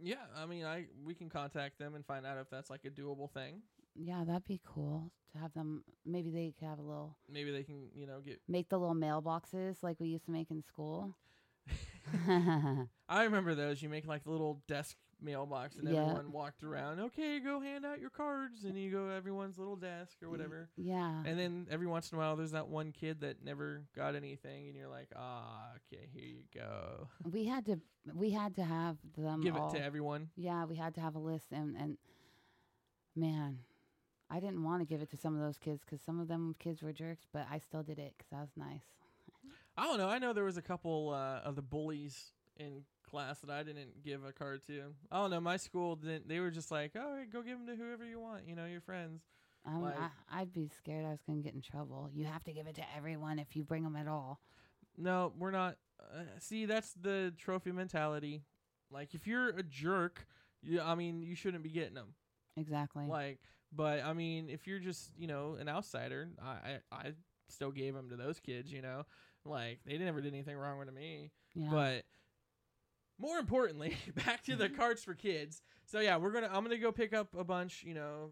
Yeah, I mean, I we can contact them and find out if that's like a doable thing. Yeah, that'd be cool to have them. Maybe they could have a little Maybe they can, you know, get. make the little mailboxes like we used to make in school. I remember those. You make like the little desk mailbox, and Yeah. everyone walked around. Okay, go hand out your cards, and you go to everyone's little desk or whatever. yeah. And then every once in a while, there's that one kid that never got anything, and you're like, ah, okay, here you go. we had to we had to have them Give all. it to everyone. Yeah, we had to have a list, and and man, I didn't want to give it to some of those kids because some of them kids were jerks, but I still did it because that was nice. I don't know. I know there was a couple uh, of the bullies in class that I didn't give a card to. I don't know. My school didn't. They were just like, "Oh, go give them to whoever you want. You know, your friends." Um, Like- I, I'd be scared I was going to get in trouble. You have to give it to everyone if you bring them at all. No, we're not. Uh, see, that's the trophy mentality. Like, if you're a jerk, you, I mean, you shouldn't be getting them. Exactly. Like, but I mean, if you're just, you know, an outsider, I, I, I still gave them to those kids. You know, like they never did anything wrong with me. yeah. But more importantly, back to the cards for kids. So yeah, we're gonna I'm gonna go pick up a bunch. You know,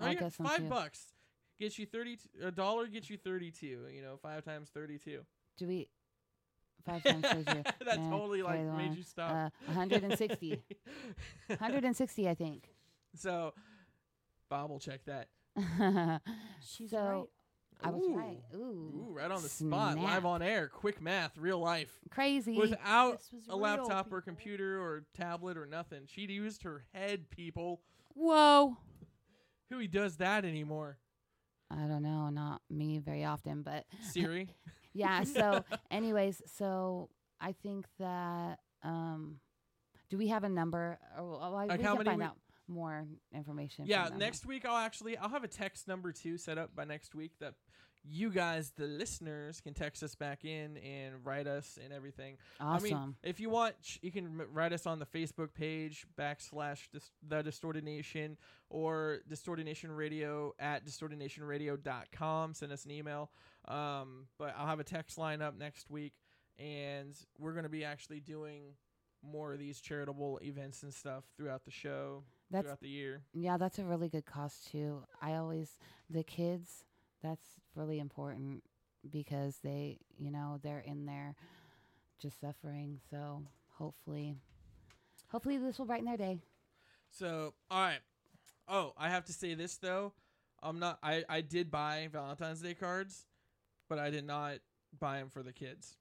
I'll got five too. bucks gets you thirty. A dollar gets you thirty two. You know, five times thirty two. Do we? Five times thirty-two. that Yeah, totally like made you stop. Uh, 160. 160, I think. so, Bob will check that. She's so right. I was Ooh. right. Ooh, Ooh, right on the spot, live on air, quick math, real life. Crazy. Without This was a real, laptop or people. computer or tablet or nothing. She used her head, people. Whoa. Who he does that anymore? I don't know, not me very often, but Siri? yeah. So, anyways, so I think that um, do we have a number? Or well, I, Like we how can many find we- out more information. yeah, next week I'll actually I'll have a text number two set up by next week that you guys, the listeners, can text us back in and write us and everything. Awesome. I mean, if you want, you can write us on the Facebook page backslash dis- the Distorted Nation or Distorted Nation Radio at distortednationradio.com. Send us an email. Um, but I'll have a text line up next week, and we're going to be actually doing more of these charitable events and stuff throughout the show, That's throughout the year. yeah, that's a really good cost too. I always the kids. That's really important because they, you know, they're in there just suffering. So hopefully, hopefully this will brighten their day. So, all right. Oh, I have to say this though. I'm not. I I did buy Valentine's Day cards, but I did not buy them for the kids.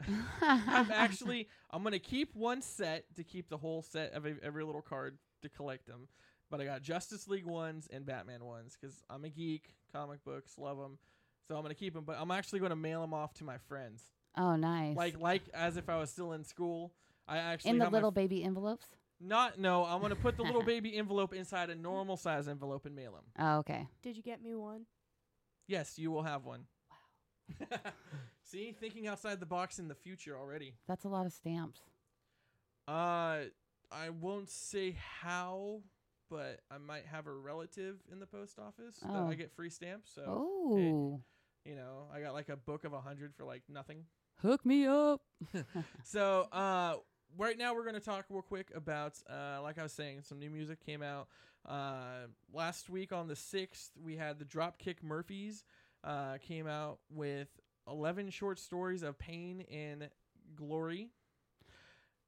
I'm actually I'm gonna keep one set to keep the whole set of every, every little card to collect them. But I got Justice League ones and Batman ones because I'm a geek, comic books, love them. So I'm gonna keep them. But I'm actually gonna mail them off to my friends, oh, nice. like like as if I was still in school. I actually in the little f- baby envelopes. not no. I'm gonna put the little baby envelope inside a normal size envelope and mail them. Oh, okay. Did you get me one? Yes, you will have one. Wow. See, thinking outside the box in the future already. That's a lot of stamps. Uh, I won't say how, but I might have a relative in the post office that Oh. I get free stamps. So Oh, you know, I got like a book of a hundred for like nothing. hook me up. So uh, right now we're gonna talk real quick about uh, like I was saying, some new music came out. Uh, last week on the sixth, we had the Dropkick Murphys uh, came out with eleven short stories of pain and glory.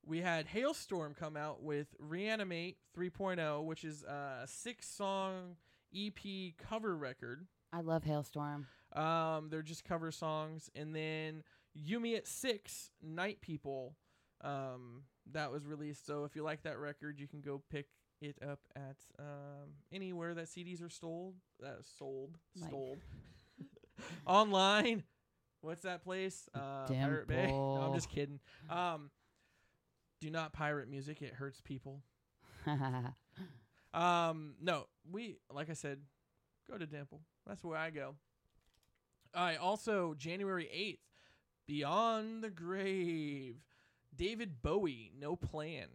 We had Halestorm come out with Reanimate 3.0, which is a six song EP cover record. I love Halestorm. Um, they're just cover songs, and then You Me at Six, Night People. Um, that was released. So if you like that record, you can go pick it up at um anywhere that CDs are sold. Uh, sold, Like- sold online. What's that place? Uh, Pirate Bay. No, I'm just kidding. Um, do not pirate music. It hurts people. Um, no, we like I said, go to Dimple. That's where I go. All right. Also, January eighth, Beyond the Grave, David Bowie, No Plan.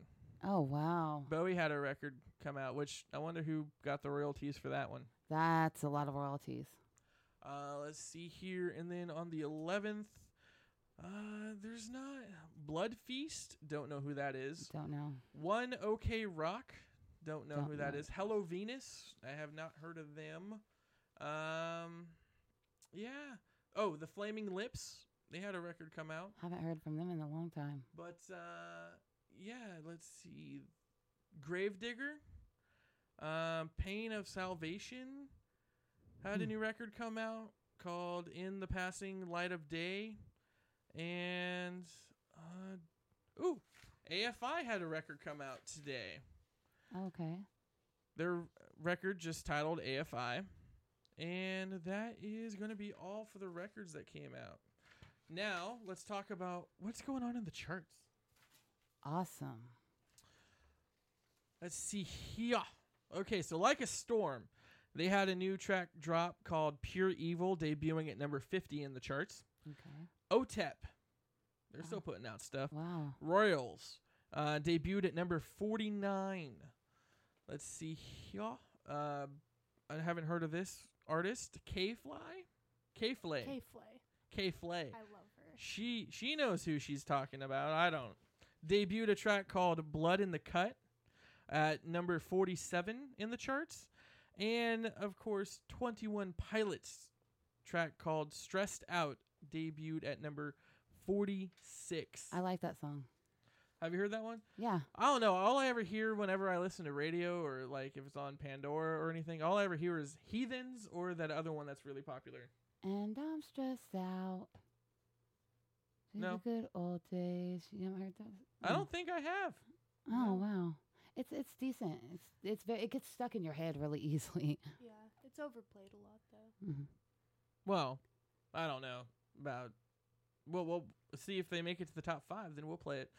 oh wow, Bowie had a record come out, which I wonder who got the royalties for that one. that's a lot of royalties. Uh, let's see here, and then on the eleventh, uh, there's not Blood Feast. Don't know who that is. Don't know. One OK Rock. Don't know who Don't that know. is. Hello Venus. I have not heard of them. Um, yeah. Oh, the Flaming Lips. They had a record come out, Haven't heard from them in a long time. but uh, yeah. Let's see. Gravedigger. Um, Pain of Salvation had a Hmm. new record come out called "In the Passing Light of Day," and uh, ooh, AFI had a record come out today. Okay. their record just titled AFI. And that is going to be all for the records that came out. Now, let's talk about what's going on in the charts. Awesome. Let's see here. Okay, so like a storm, they had a new track drop called Pure Evil debuting at number 50 in the charts. Okay. OTEP, they're still Oh. putting out stuff. Wow. Royals uh, debuted at number 49. Let's see here. Uh, I haven't heard of this artist. K Fly? K Flay. K Flay. K Flay. I love her. She she knows who she's talking about. I don't. debuted a track called Blood in the Cut at number 47 in the charts. And of course, 21 Pilots track called Stressed Out debuted at number 46. I like that song. Have you heard that one? Yeah. I don't know. All I ever hear whenever I listen to radio or like if it's on Pandora or anything, all I ever hear is Heathens or that other one that's really popular. And I'm stressed out. To No. The good old days. You haven't heard that? I Mm. don't think I have. Oh no. wow. It's it's decent. It's it's very it gets stuck in your head really easily. Yeah, it's overplayed a lot though. Mhm. Well, I don't know about. Well, we'll see if they make it to the top five. Then we'll play it.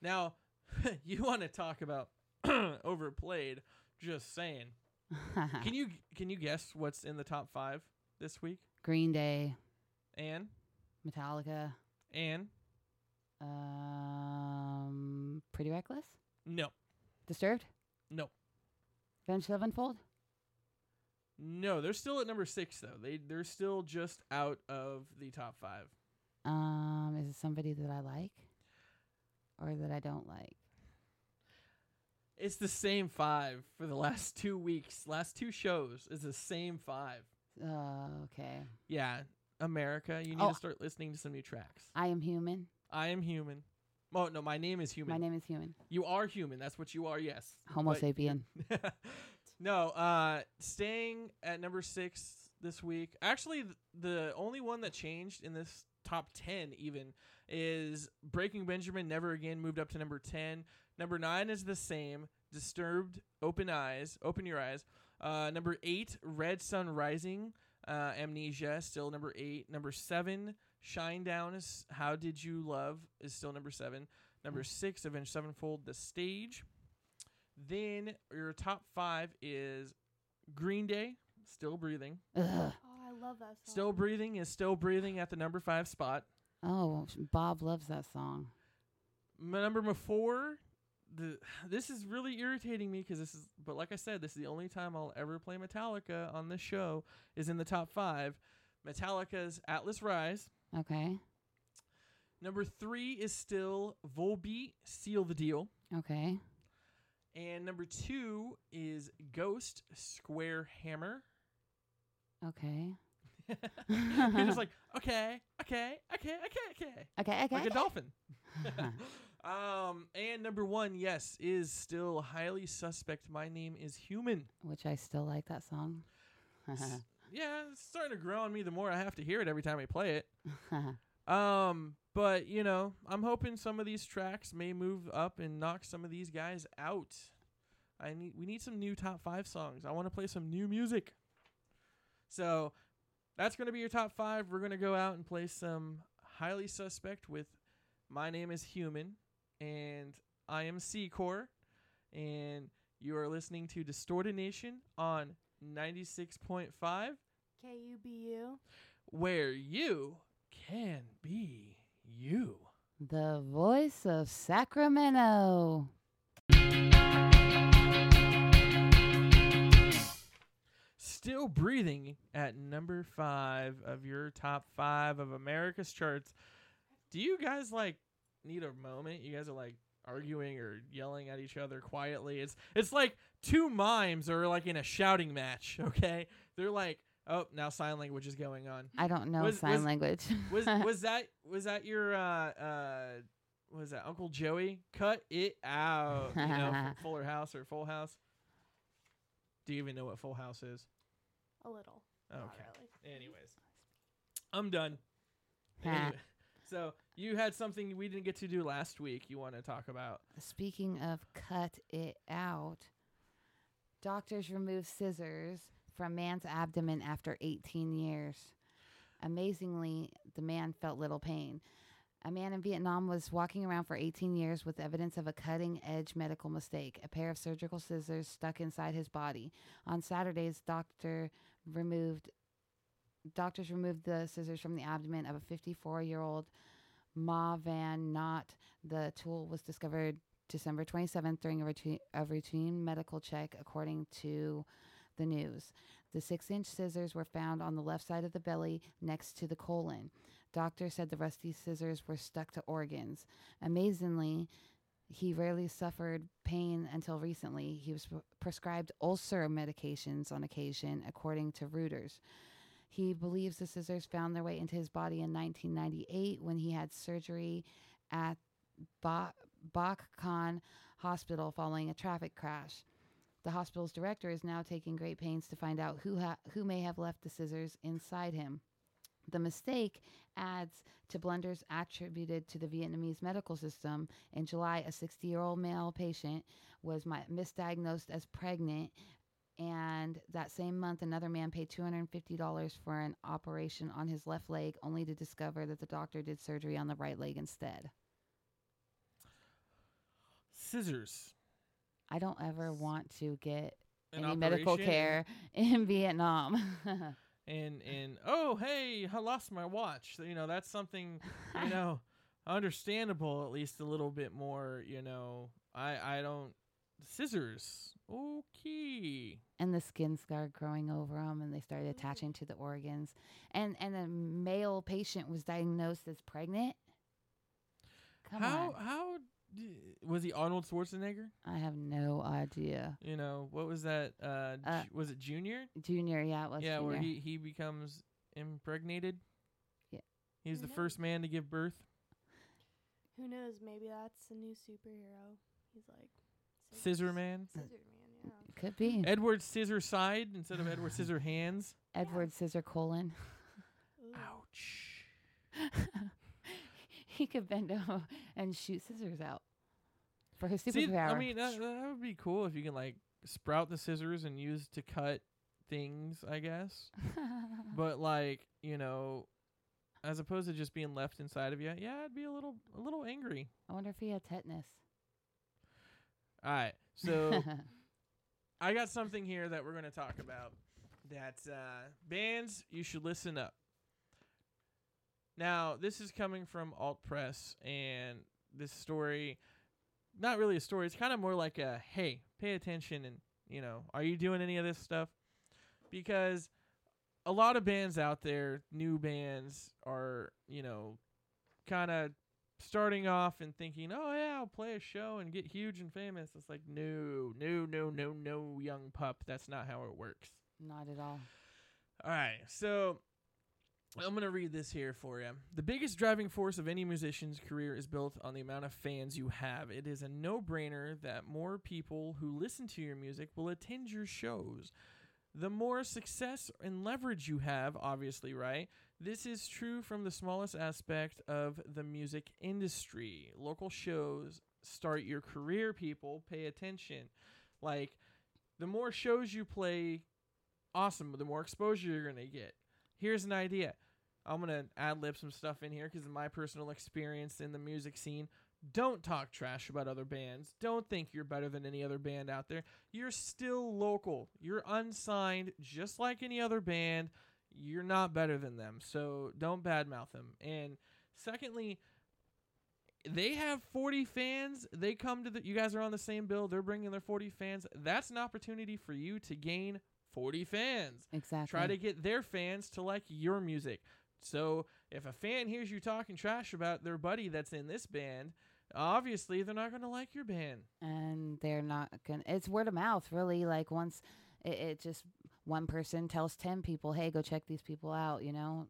Now, you want to talk about overplayed? Just saying. Can you can you guess what's in the top five this week? Green Day, and Metallica, and um, Pretty Reckless, no, Disturbed, no, Avenged Sevenfold. No. They're still at number six though. They they're still just out of the top five. Um, is it somebody that I like, or that I don't like? It's the same five for the last two weeks. Last two shows is the same five. Uh, okay. Yeah, America, you need Oh. to start listening to some new tracks. I am human. I am human. Oh no, my name is human. My name is human. you are human. That's what you are. Yes. Homo But- sapien. no, uh, staying at number six this week. Actually, th- the only one that changed in this top ten even is Breaking Benjamin. Never again moved up to number ten. Number nine is the same. Disturbed. Open eyes. Open your eyes. Uh, number eight, Red Sun Rising. Uh, Amnesia still number eight. Number seven, Shinedown is How Did You Love is still number seven. Number six, Avenged Sevenfold, The Stage. Then your top five is Green Day, Still Breathing. Ugh. Oh, I love that song. Still Breathing is Still Breathing at the number five spot. Oh, Bob loves that song. M- number four, the this is really irritating me because this is, but like I said, this is the only time I'll ever play Metallica on this show is in the top five. Metallica's Atlas Rise. Okay. Number three is still Volbeat, Seal the Deal. Okay. And number two is Ghost Square Hammer. Okay. You're just like, okay, okay, okay, okay, okay. Okay. Okay. Like a dolphin. um, and number one, yes, is still highly suspect. My name is human. Which I still like that song. S- yeah, it's starting to grow on me the more I have to hear it every time I play it. Um, but you know, I'm hoping some of these tracks may move up and knock some of these guys out. I need we need some new top five songs. I want to play some new music. So that's gonna be your top five. We're gonna go out and play some highly suspect with My Name is Human and I am C Core and you are listening to Distorted Nation on 96.5 KUBU. where you can be you. the voice of Sacramento. Still breathing at number five of your top five of America's charts. Do you guys like need a moment? You guys are like arguing or yelling at each other quietly. It's it's like two mimes are like in a shouting match. Okay, they're like, oh, now sign language is going on. I don't know Was- sign was- language. Was was that was that your uh uh was that Uncle Joey? Cut it out. You know, Fuller House or Full House. Do you even know what Full House is? A little. Not Okay. really. Anyways, I'm done. Anyway, so you had something we didn't get to do last week. You want to talk about? Speaking of cut it out, doctors remove scissors from man's abdomen after 18 years. Amazingly, the man felt little pain. A man in Vietnam was walking around for 18 years with evidence of a cutting edge medical mistake, a pair of surgical scissors stuck inside his body. On Saturdays, doctor removed doctors removed the scissors from the abdomen of a 54 year old Ma Van Knott. The tool was discovered December 27th during a routine, a routine medical check, according to the news. The six inch scissors were found on the left side of the belly next to the colon. Doctor said the rusty scissors were stuck to organs. Amazingly, He rarely suffered pain until recently. He was pre- prescribed ulcer medications on occasion, according to Reuters. He believes the scissors found their way into his body in 1998 when he had surgery at ba- Bac Kan Hospital following a traffic crash. The hospital's director is now taking great pains to find out who ha- who may have left the scissors inside him. The mistake adds to blunders attributed to the Vietnamese medical system. In July, a 60 year old male patient was mi- misdiagnosed as pregnant. And that same month, another man paid $250 for an operation on his left leg, only to discover that the doctor did surgery on the right leg instead. Scissors. I don't ever want to get An any medical operation care in Vietnam. And and oh hey, I lost my watch. You know that's something you know understandable at least a little bit more. You know I I don't scissors. Okay. and the skin started growing over them and they started mm-hmm. attaching to the organs and and a male patient was diagnosed as pregnant come how on how was he Arnold Schwarzenegger? i have no idea You know what was that? Uh, Uh, Ju- was it Junior? junior yeah it was yeah, where he he becomes impregnated. Yeah. He was Who the first man to give birth. Who knows? Maybe that's a new superhero. He's like Scissor Man. Scissor Man, yeah. could be Edward Scissor Side instead of Edward Scissor Hands. edward scissor colon Ouch. he could bend over and shoot scissors out for his See, superpower I mean, that, that would be cool if you can like sprout the scissors and use to cut things, I guess. but like, you know, as opposed to just being left inside of you, yeah, I'd be a little a little angry. i wonder if he had tetanus All right, so I got something here that we're going to talk about. That uh, bands you should listen up. Now, this is coming from Alt Press, and this story, not really a story. It's kind of more like a hey, pay attention, and you know, are you doing any of this stuff? Because a lot of bands out there, new bands, are you know, kind of starting off and thinking, oh yeah, I'll play a show and get huge and famous. It's like no, no, no, no, no, young pup. That's not how it works. not at all All right, so I'm going to read this here for you. The biggest driving force of any musician's career is built on the amount of fans you have. It is a no brainer that more people who listen to your music will attend your shows. The more success and leverage you have, obviously, right? This is true from the smallest aspect of the music industry. Local shows start your career, people. Pay attention. Like, the more shows you play, awesome. The more exposure you're going to get. Here's an idea. I'm going to ad lib some stuff in here because of my personal experience in the music scene. Don't talk trash about other bands. Don't think you're better than any other band out there. You're still local. You're unsigned, just like any other band. You're not better than them. So don't badmouth them. And secondly, they have 40 fans. They come to the. You guys are on the same bill. They're bringing their 40 fans. That's an opportunity for you to gain 40 fans. exactly Try to get their fans to like your music. So if a fan hears you talking trash about their buddy that's in this band, obviously they're not going to like your band. and they're not gonna it's word of mouth really like once it, it just one person tells 10 people hey go check these people out you know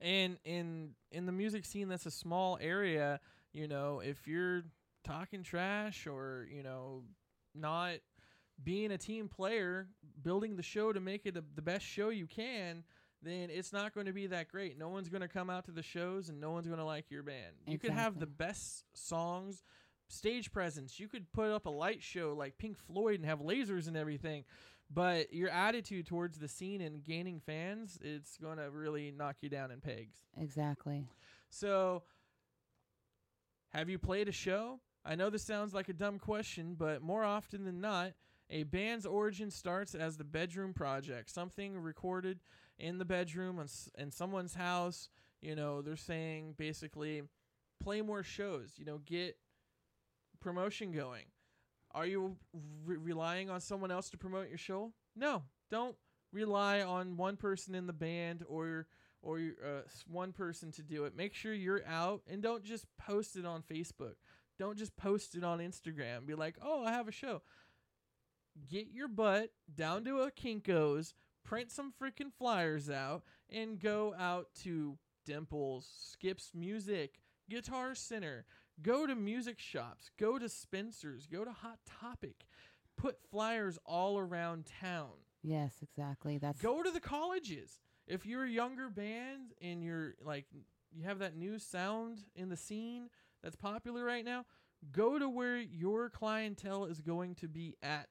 And in in the music scene that's a small area, you know, if you're talking trash or, you know, not being a team player, building the show to make it a, the best show you can, then it's not going to be that great. No one's going to come out to the shows and no one's going to like your band. You could have the best songs, stage presence. You could put up a light show like Pink Floyd and have lasers and everything. But your attitude towards the scene and gaining fans, it's going to really knock you down in pegs. exactly So, have you played a show? I know this sounds like a dumb question, but more often than not, a band's origin starts as the bedroom project, something recorded in the bedroom on in someone's house. You know, they're saying basically, play more shows. You know, get promotion going. Are you re- relying on someone else to promote your show? No, don't rely on one person in the band or or uh, one person to do it. Make sure you're out and don't just post it on Facebook. Don't just post it on Instagram. Be like, "Oh, I have a show." Get your butt down to a Kinko's, print some freaking flyers out, and go out to Dimples, Skips Music, Guitar Center. Go to music shops. Go to Spencer's. Go to Hot Topic. Put flyers all around town. Yes, exactly. That's Go to the colleges. If you're a younger band and you're like you have that new sound in the scene that's popular right now, go to where your clientele is going to be at.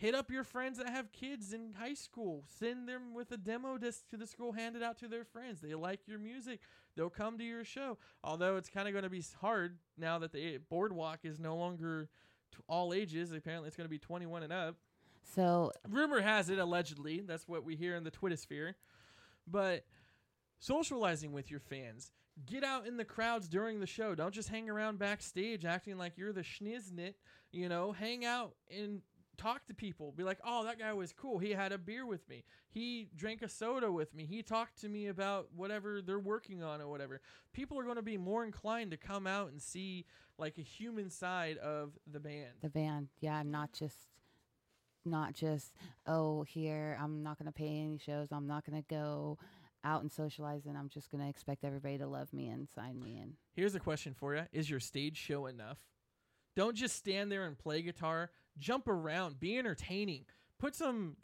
Hit up your friends that have kids in high school. Send them with a demo disc to the school, hand it out to their friends. They like your music. They'll come to your show. Although it's kind of going to be hard now that the boardwalk is no longer t- all ages. Apparently, it's going to be 21 and up so rumor has it allegedly that's what we hear in the twitter sphere but socializing with your fans get out in the crowds during the show don't just hang around backstage acting like you're the schniznit you know hang out and talk to people be like oh that guy was cool. He had a beer with me. He drank a soda with me. He talked to me about whatever they're working on or whatever. People are going to be more inclined to come out and see like a human side of the band. The band, yeah, not just not just oh here I'm not gonna pay any shows. I'm not gonna go out and socialize, and I'm just gonna expect everybody to love me and sign me in. Here's a question for you: Is your stage show enough? Don't just stand there and play guitar. Jump around. Be entertaining. Put some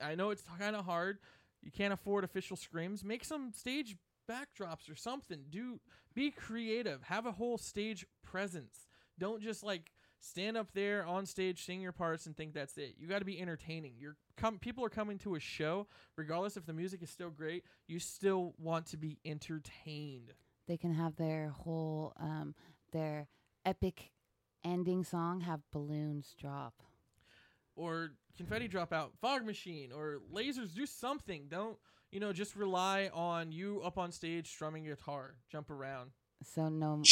I know it's kind of hard. You can't afford official screams. Make some stage backdrops or something. Do be creative. Have a whole stage presence. Don't just like stand up there on stage, sing your parts, and think that's it. You got to be entertaining. You're come. People are coming to a show, regardless if the music is still great. You still want to be entertained. They can have their whole um their epic ending song have balloons drop. or confetti drop out, fog machine, or lasers. Do something. Don't you know? Just rely on you up on stage strumming guitar, jump around. So no.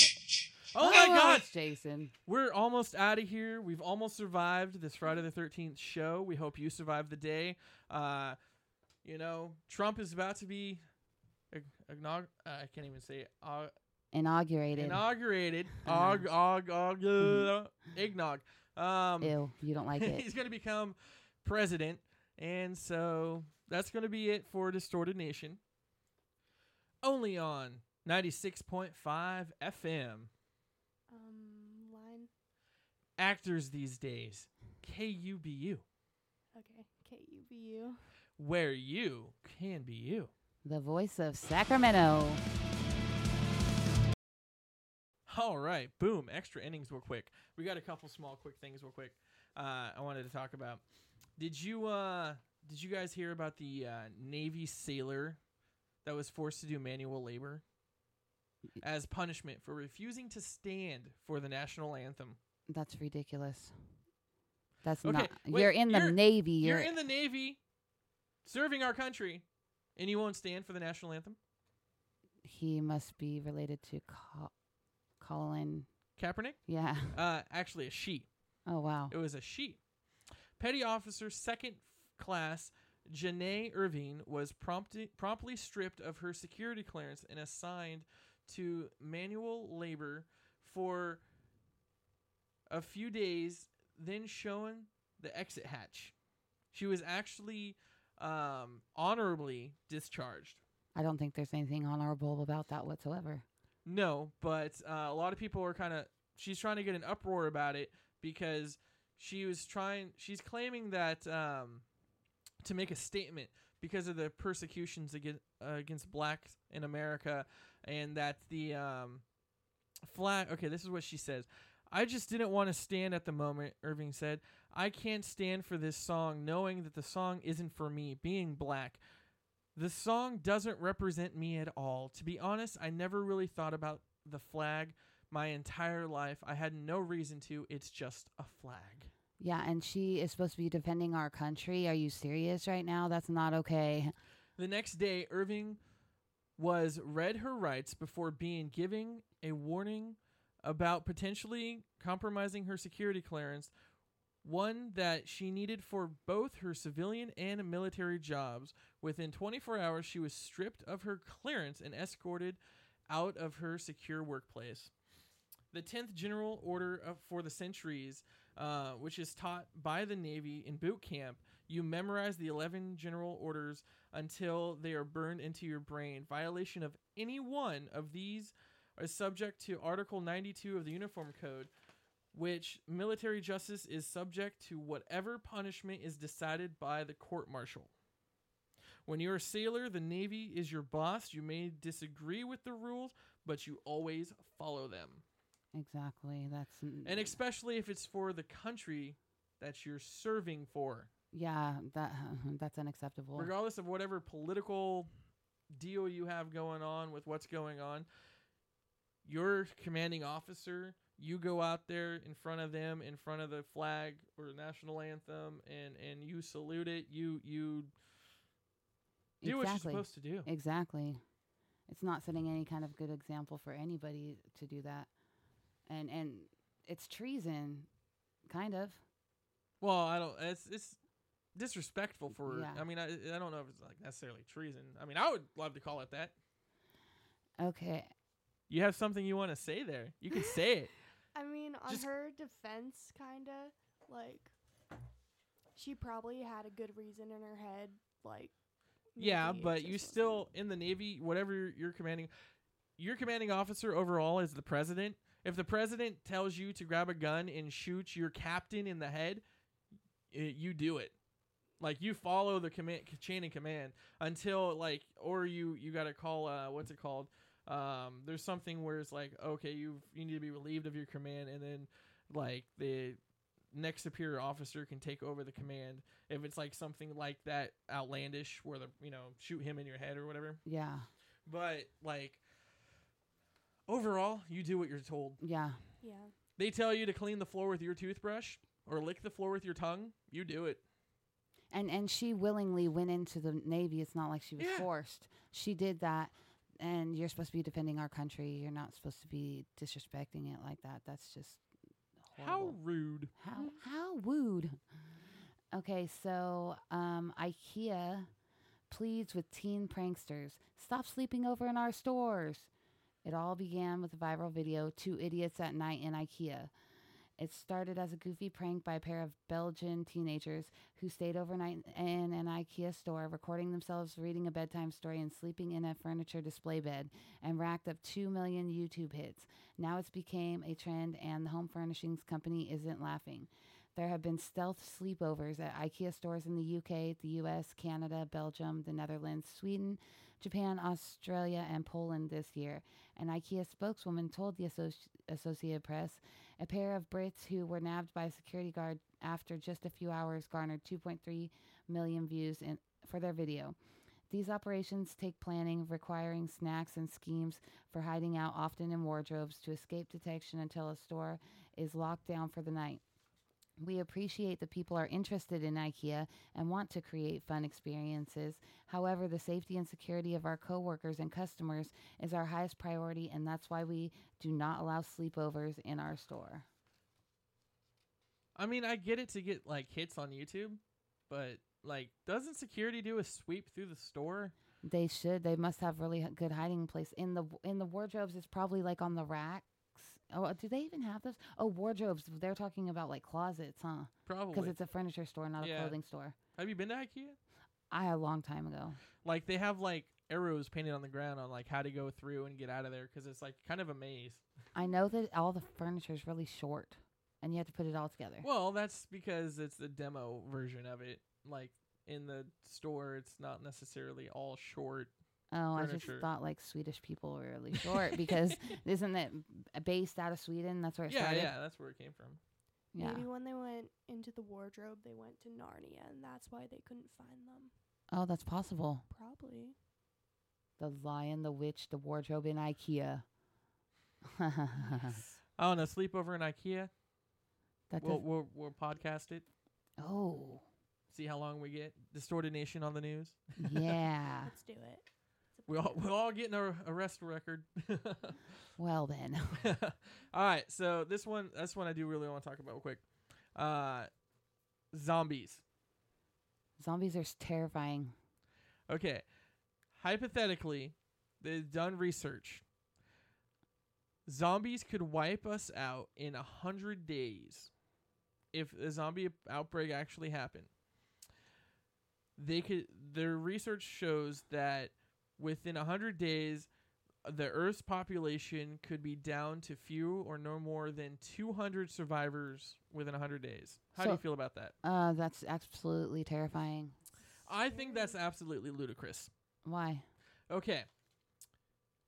Oh my God! Jason. We're almost out of here. We've almost survived this Friday the Thirteenth show. We hope you survived the day. Uh, you know, Trump is about to be. Agnog- uh, I can't even say. Uh, Inaugurated. inaugurated. Og, og, og, uh, eggnog. Um, Ew, you don't like it. he's going to become president. And so that's going to be it for Distorted Nation. Only on 96.5 FM. Um, line. Actors these days. KUBU. Okay. K U B U. Where you can be you. the voice of Sacramento. All right. Boom. Extra innings real quick. We got a couple small quick things real quick. Uh, I wanted to talk about. Did you uh did you guys hear about the uh, Navy sailor that was forced to do manual labor as punishment for refusing to stand for the national anthem? That's ridiculous. That's Okay, not. wait, you're in the you're- Navy. You're You're, in the Navy serving our country and you won't stand for the national anthem? he must be related to Col- Colin. Kaepernick? Yeah. Uh actually a she. Oh wow. It was a she. Petty Officer Second Class Janae Irving was promptly promptly stripped of her security clearance and assigned to manual labor for a few days, then shown the exit hatch. She was actually um, honorably discharged. I don't think there's anything honorable about that whatsoever. No, but uh, a lot of people are kind of. She's trying to get an uproar about it because she was trying. She's claiming that um, to make a statement because of the persecutions against uh, against blacks in America, and that the um, flag. Okay, this is what she says. I just didn't want to stand at the moment, Irving said. I can't stand for this song knowing that the song isn't for me, being black. The song doesn't represent me at all. To be honest, I never really thought about the flag my entire life. I had no reason to. It's just a flag. Yeah, and she is supposed to be defending our country. Are you serious right now? That's not okay. The next day, Irving was read her rights before being giving a warning about potentially compromising her security clearance, one that she needed for both her civilian and military jobs. Within 24 hours, she was stripped of her clearance and escorted out of her secure workplace. The 10th General Order of, for the Centuries, uh, which is taught by the Navy in boot camp, you memorize the 11 General Orders until they are burned into your brain. Violation of any one of these is subject to Article 92 of the Uniform Code, which military justice is subject to whatever punishment is decided by the court martial. When you're a sailor, the Navy is your boss. You may disagree with the rules, but you always follow them. Exactly. That's And especially if it's for the country that you're serving for. yeah, that that's unacceptable. Regardless of whatever political deal you have going on with what's going on, your commanding officer, you go out there in front of them, in front of the flag or national anthem, and and you salute it. You you do what you're Exactly. supposed to do. Exactly. It's not setting any kind of good example for anybody to do that. And and it's treason, kind of. Well, I don't. It's it's disrespectful for. Yeah. I mean, I I don't know if it's like necessarily treason. I mean, I would love to call it that. Okay. You have something you want to say there. You can say it. I mean, on Just- her defense, kind of like she probably had a good reason in her head, like. Yeah, maybe it but just you wasn't- still in the Navy, whatever you're, you're commanding, your commanding officer overall is the president. If the president tells you to grab a gun and shoot your captain in the head, you do it. Like you follow the command chain of command until like, or you you got to call uh what's it called? Um, there's something where it's like okay, you you need to be relieved of your command, and then like the next superior officer can take over the command if it's like something like that outlandish where the you know shoot him in your head or whatever Yeah. but like overall you do what you're told Yeah. Yeah. they tell you to clean the floor with your toothbrush or lick the floor with your tongue you do it And and she willingly went into the navy. It's not like she was Yeah. forced. She did that. And you're supposed to be defending our country. You're not supposed to be disrespecting it like that. That's just how rude How how wooed. Okay, so um, IKEA pleads with teen pranksters. Stop sleeping over in our stores. It all began with a viral video, Two Idiots at Night in IKEA. It started as a goofy prank by a pair of Belgian teenagers who stayed overnight in an IKEA store, recording themselves reading a bedtime story and sleeping in a furniture display bed, and racked up 2 million YouTube hits. Now it's became a trend, and the home furnishings company isn't laughing. There have been stealth sleepovers at IKEA stores in the UK, the US, Canada, Belgium, the Netherlands, Sweden, Japan, Australia, and Poland this year. An IKEA spokeswoman told the Associ- Associated Press a pair of Brits who were nabbed by a security guard after just a few hours garnered 2.3 million views in, for their video. These operations take planning, requiring snacks and schemes for hiding out, often in wardrobes, to escape detection until a store is locked down for the night. We appreciate that people are interested in IKEA and want to create fun experiences. However, the safety and security of our coworkers and customers is our highest priority, and that's why we do not allow sleepovers in our store. i mean i get it to get like hits on youtube but like doesn't security do a sweep through the store They should. They must have really good hiding place in the in the wardrobes. It's probably like on the racks. Oh, do they even have those? Oh, wardrobes. They're talking about like closets, huh? Probably Because it's a furniture store, not Yeah. a clothing store. have you been to ikea I a long time ago. like they have like arrows painted on the ground on like how to go through and get out of there because it's like kind of a maze I know that all the furniture is really short, and you have to put it all together. Well, that's because it's the demo version of it. Like in the store, it's not necessarily all short. Oh, I furniture. just thought like Swedish people were really short because isn't it based out of Sweden? That's where it Yeah, started. yeah, that's where it came from. Yeah. Maybe when they went into the wardrobe, they went to Narnia, and that's why they couldn't find them. Oh, that's possible. Probably. The Lion, the Witch, the wardrobe in IKEA. I don't know. Sleepover in IKEA. that We'll, does, we'll we'll podcast it. oh, See how long we get. Distorted Nation on the news. yeah. Let's do it. We all we're all getting a arrest record. well then, all right. So this one, this one I do really want to talk about real quick. Uh, zombies. zombies are terrifying. Okay. Hypothetically, they've done research. zombies could wipe us out in a hundred days if a zombie outbreak actually happened. They could. Their research shows that within a hundred days, the Earth's population could be down to few or no more than 200 survivors within 100 days. How do you feel about that? Uh, that's absolutely terrifying. I think that's absolutely ludicrous. Why? Okay.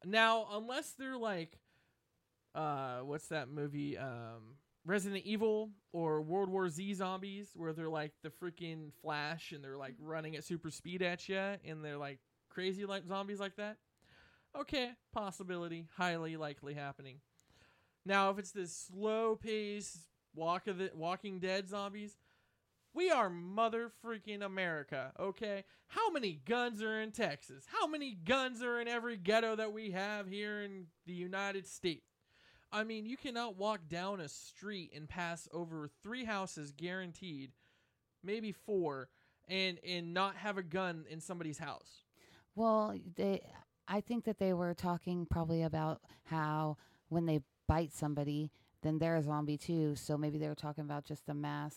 Now, unless they're like, uh, what's that movie? Um, Resident Evil or World War Z zombies, where they're like the freaking Flash and they're like running at super speed at you, and they're like crazy like zombies like that. Okay, possibility, highly likely happening. Now, if it's this slow pace walk of the Walking Dead zombies, we are mother freaking America, okay? How many guns are in Texas? How many guns are in every ghetto that we have here in the United States? I mean, you cannot walk down a street and pass over three houses guaranteed, maybe four, and and not have a gun in somebody's house. Well, they. I think that they were talking probably about how when they bite somebody, then they're a zombie too. So maybe they were talking about just the mass,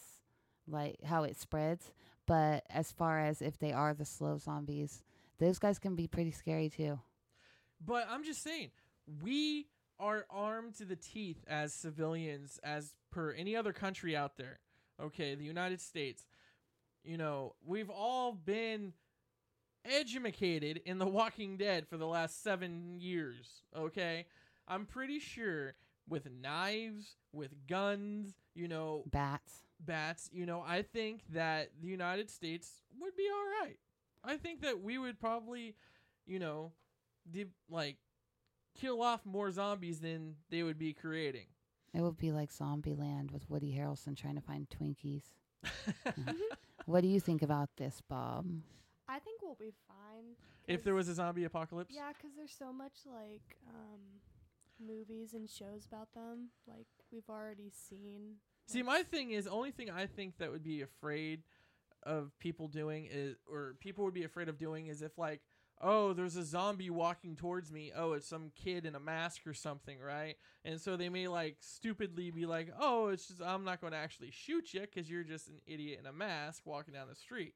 like how it spreads. But as far as if they are the slow zombies, those guys can be pretty scary too. But I'm just saying, we are armed to the teeth as civilians, as per any other country out there. Okay, the United States. You know, we've all been educated in The Walking Dead for the last seven years. Okay, I'm pretty sure with knives, with guns, you know, Bats. bats, you know, I think that the United States would be all right. I think that we would probably, you know, de- like kill off more zombies than they would be creating. It would be like Zombieland with Woody Harrelson trying to find Twinkies. What do you think about this, Bob? I think we'll be fine. if there was a zombie apocalypse. Yeah, 'cause there's so much like um, movies and shows about them. Like we've already seen. See, my thing is, only thing I think that would be afraid of people doing is, or people would be afraid of doing is if like, oh, there's a zombie walking towards me. Oh, it's some kid in a mask or something, right? And so they may like stupidly be like, oh, it's just I'm not going to actually shoot you because you're just an idiot in a mask walking down the street.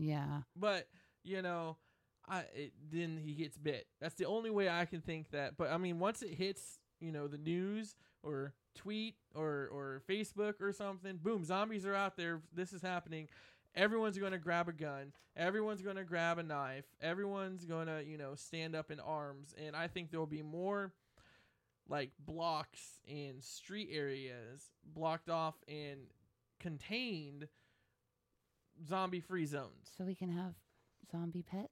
Yeah. But you know, I it, then he gets bit. That's the only way I can think that. But I mean, once it hits, you know, the news or tweet or or Facebook or something, boom, zombies are out there. This is happening. Everyone's going to grab a gun. Everyone's going to grab a knife. Everyone's going to, you know, stand up in arms. And I think there will be more like blocks and street areas blocked off and contained zombie free zones. So we can have zombie pets?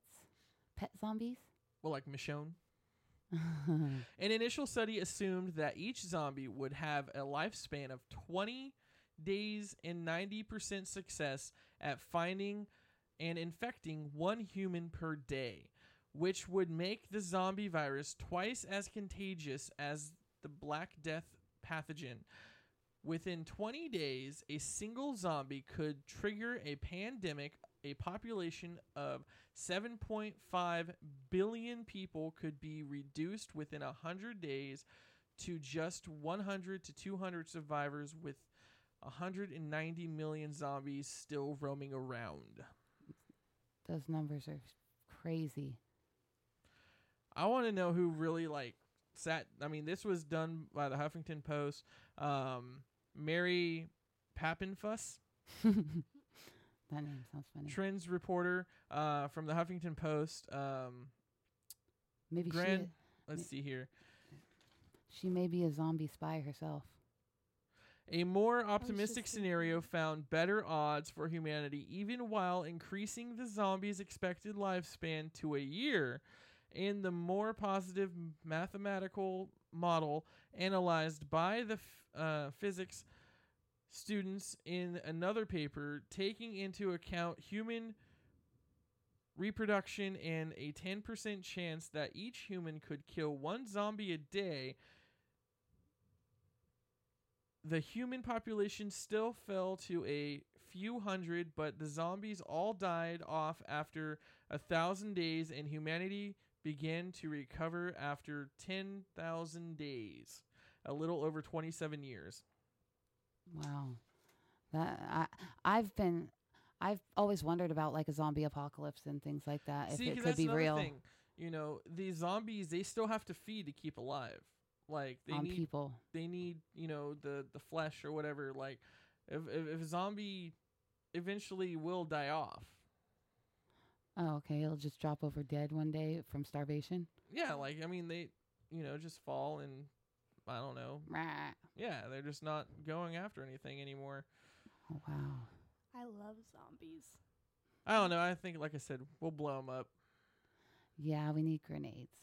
Pet zombies? Well, like Michonne. An initial study assumed that each zombie would have a lifespan of 20 days and 90% success at finding and infecting one human per day, which would make the zombie virus twice as contagious as the Black Death pathogen. Within 20 days, a single zombie could trigger a pandemic. A population of 7.5 billion people could be reduced within 100 days to just 100 to 200 survivors, with 190 million zombies still roaming around. Those numbers are crazy. I want to know who really like sat. I mean, this was done by the Huffington Post. Um, Mary Papenfuss, That name sounds funny. trends reporter uh, from the Huffington Post. Um, Maybe Grand- she let's see here. she may be a zombie spy herself. A more optimistic scenario found better odds for humanity, even while increasing the zombie's expected lifespan to a year. In the more positive mathematical model analyzed by the f- uh, physics students in another paper, taking into account human reproduction and a 10% chance that each human could kill one zombie a day, the human population still fell to a few hundred, but the zombies all died off after a thousand days, and humanity began to recover after 10,000 days. a little over 27 years. Wow. That I I've been I've always wondered about like a zombie apocalypse and things like that. See, if it could be real Thing. You know, these zombies they still have to feed to keep alive. Like they on need people. they need you know the the flesh or whatever. Like if if, if a zombie eventually will die off. Oh, okay. He'll just drop over dead one day from starvation. Yeah, like I mean they you know just fall and I don't know. Rah. Yeah, they're just not going after anything anymore. Oh, wow. I love zombies. I don't know. I think like I said, we'll blow them up. Yeah, we need grenades.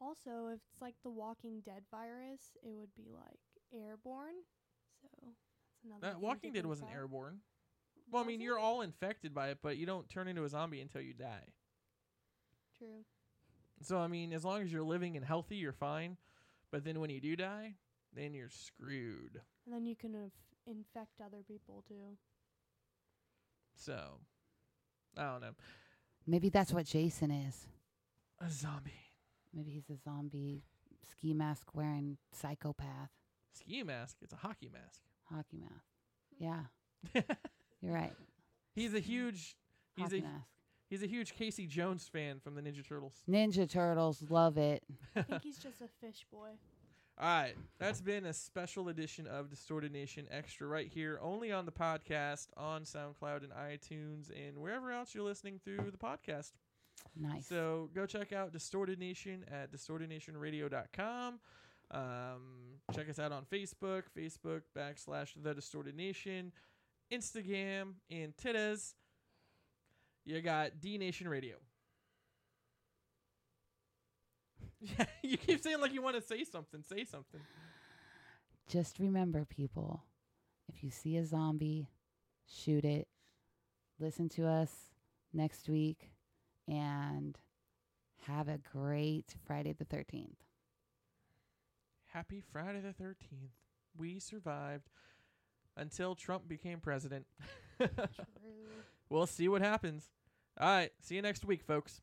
Also, if it's like the Walking Dead virus, it would be like airborne. So that's another. That thing Walking Dead wasn't about. airborne. Well, I mean, Was you're it? all infected by it, but you don't turn into a zombie until you die. True. So I mean, as long as you're living and healthy, you're fine. But then when you do die, then you're screwed. And then you can inf- infect other people too. So I don't know. Maybe that's what Jason is. A zombie. Maybe he's a zombie ski mask wearing psychopath Ski mask. It's a hockey mask. hockey mask. Yeah, you're right. he's a huge. He's hockey a mask. he's a huge Casey Jones fan from the Ninja Turtles. Ninja Turtles, love it. I think he's just a fish boy. All right, that's been a special edition of Distorted Nation Extra right here, only on the podcast on SoundCloud and iTunes and wherever else you're listening through the podcast. Nice. So go check out Distorted Nation at distortednationradio.com. Um, check us out on Facebook, Facebook backslash The Distorted Nation, Instagram, and Tittas. You got D Nation Radio. Yeah, you keep saying like you want to say something. Say something. Just remember, people, if you see a zombie, shoot it. Listen to us next week and have a great Friday the 13th. Happy Friday the 13th. We survived until Trump became president. True. we'll see what happens. All right. See you next week, folks.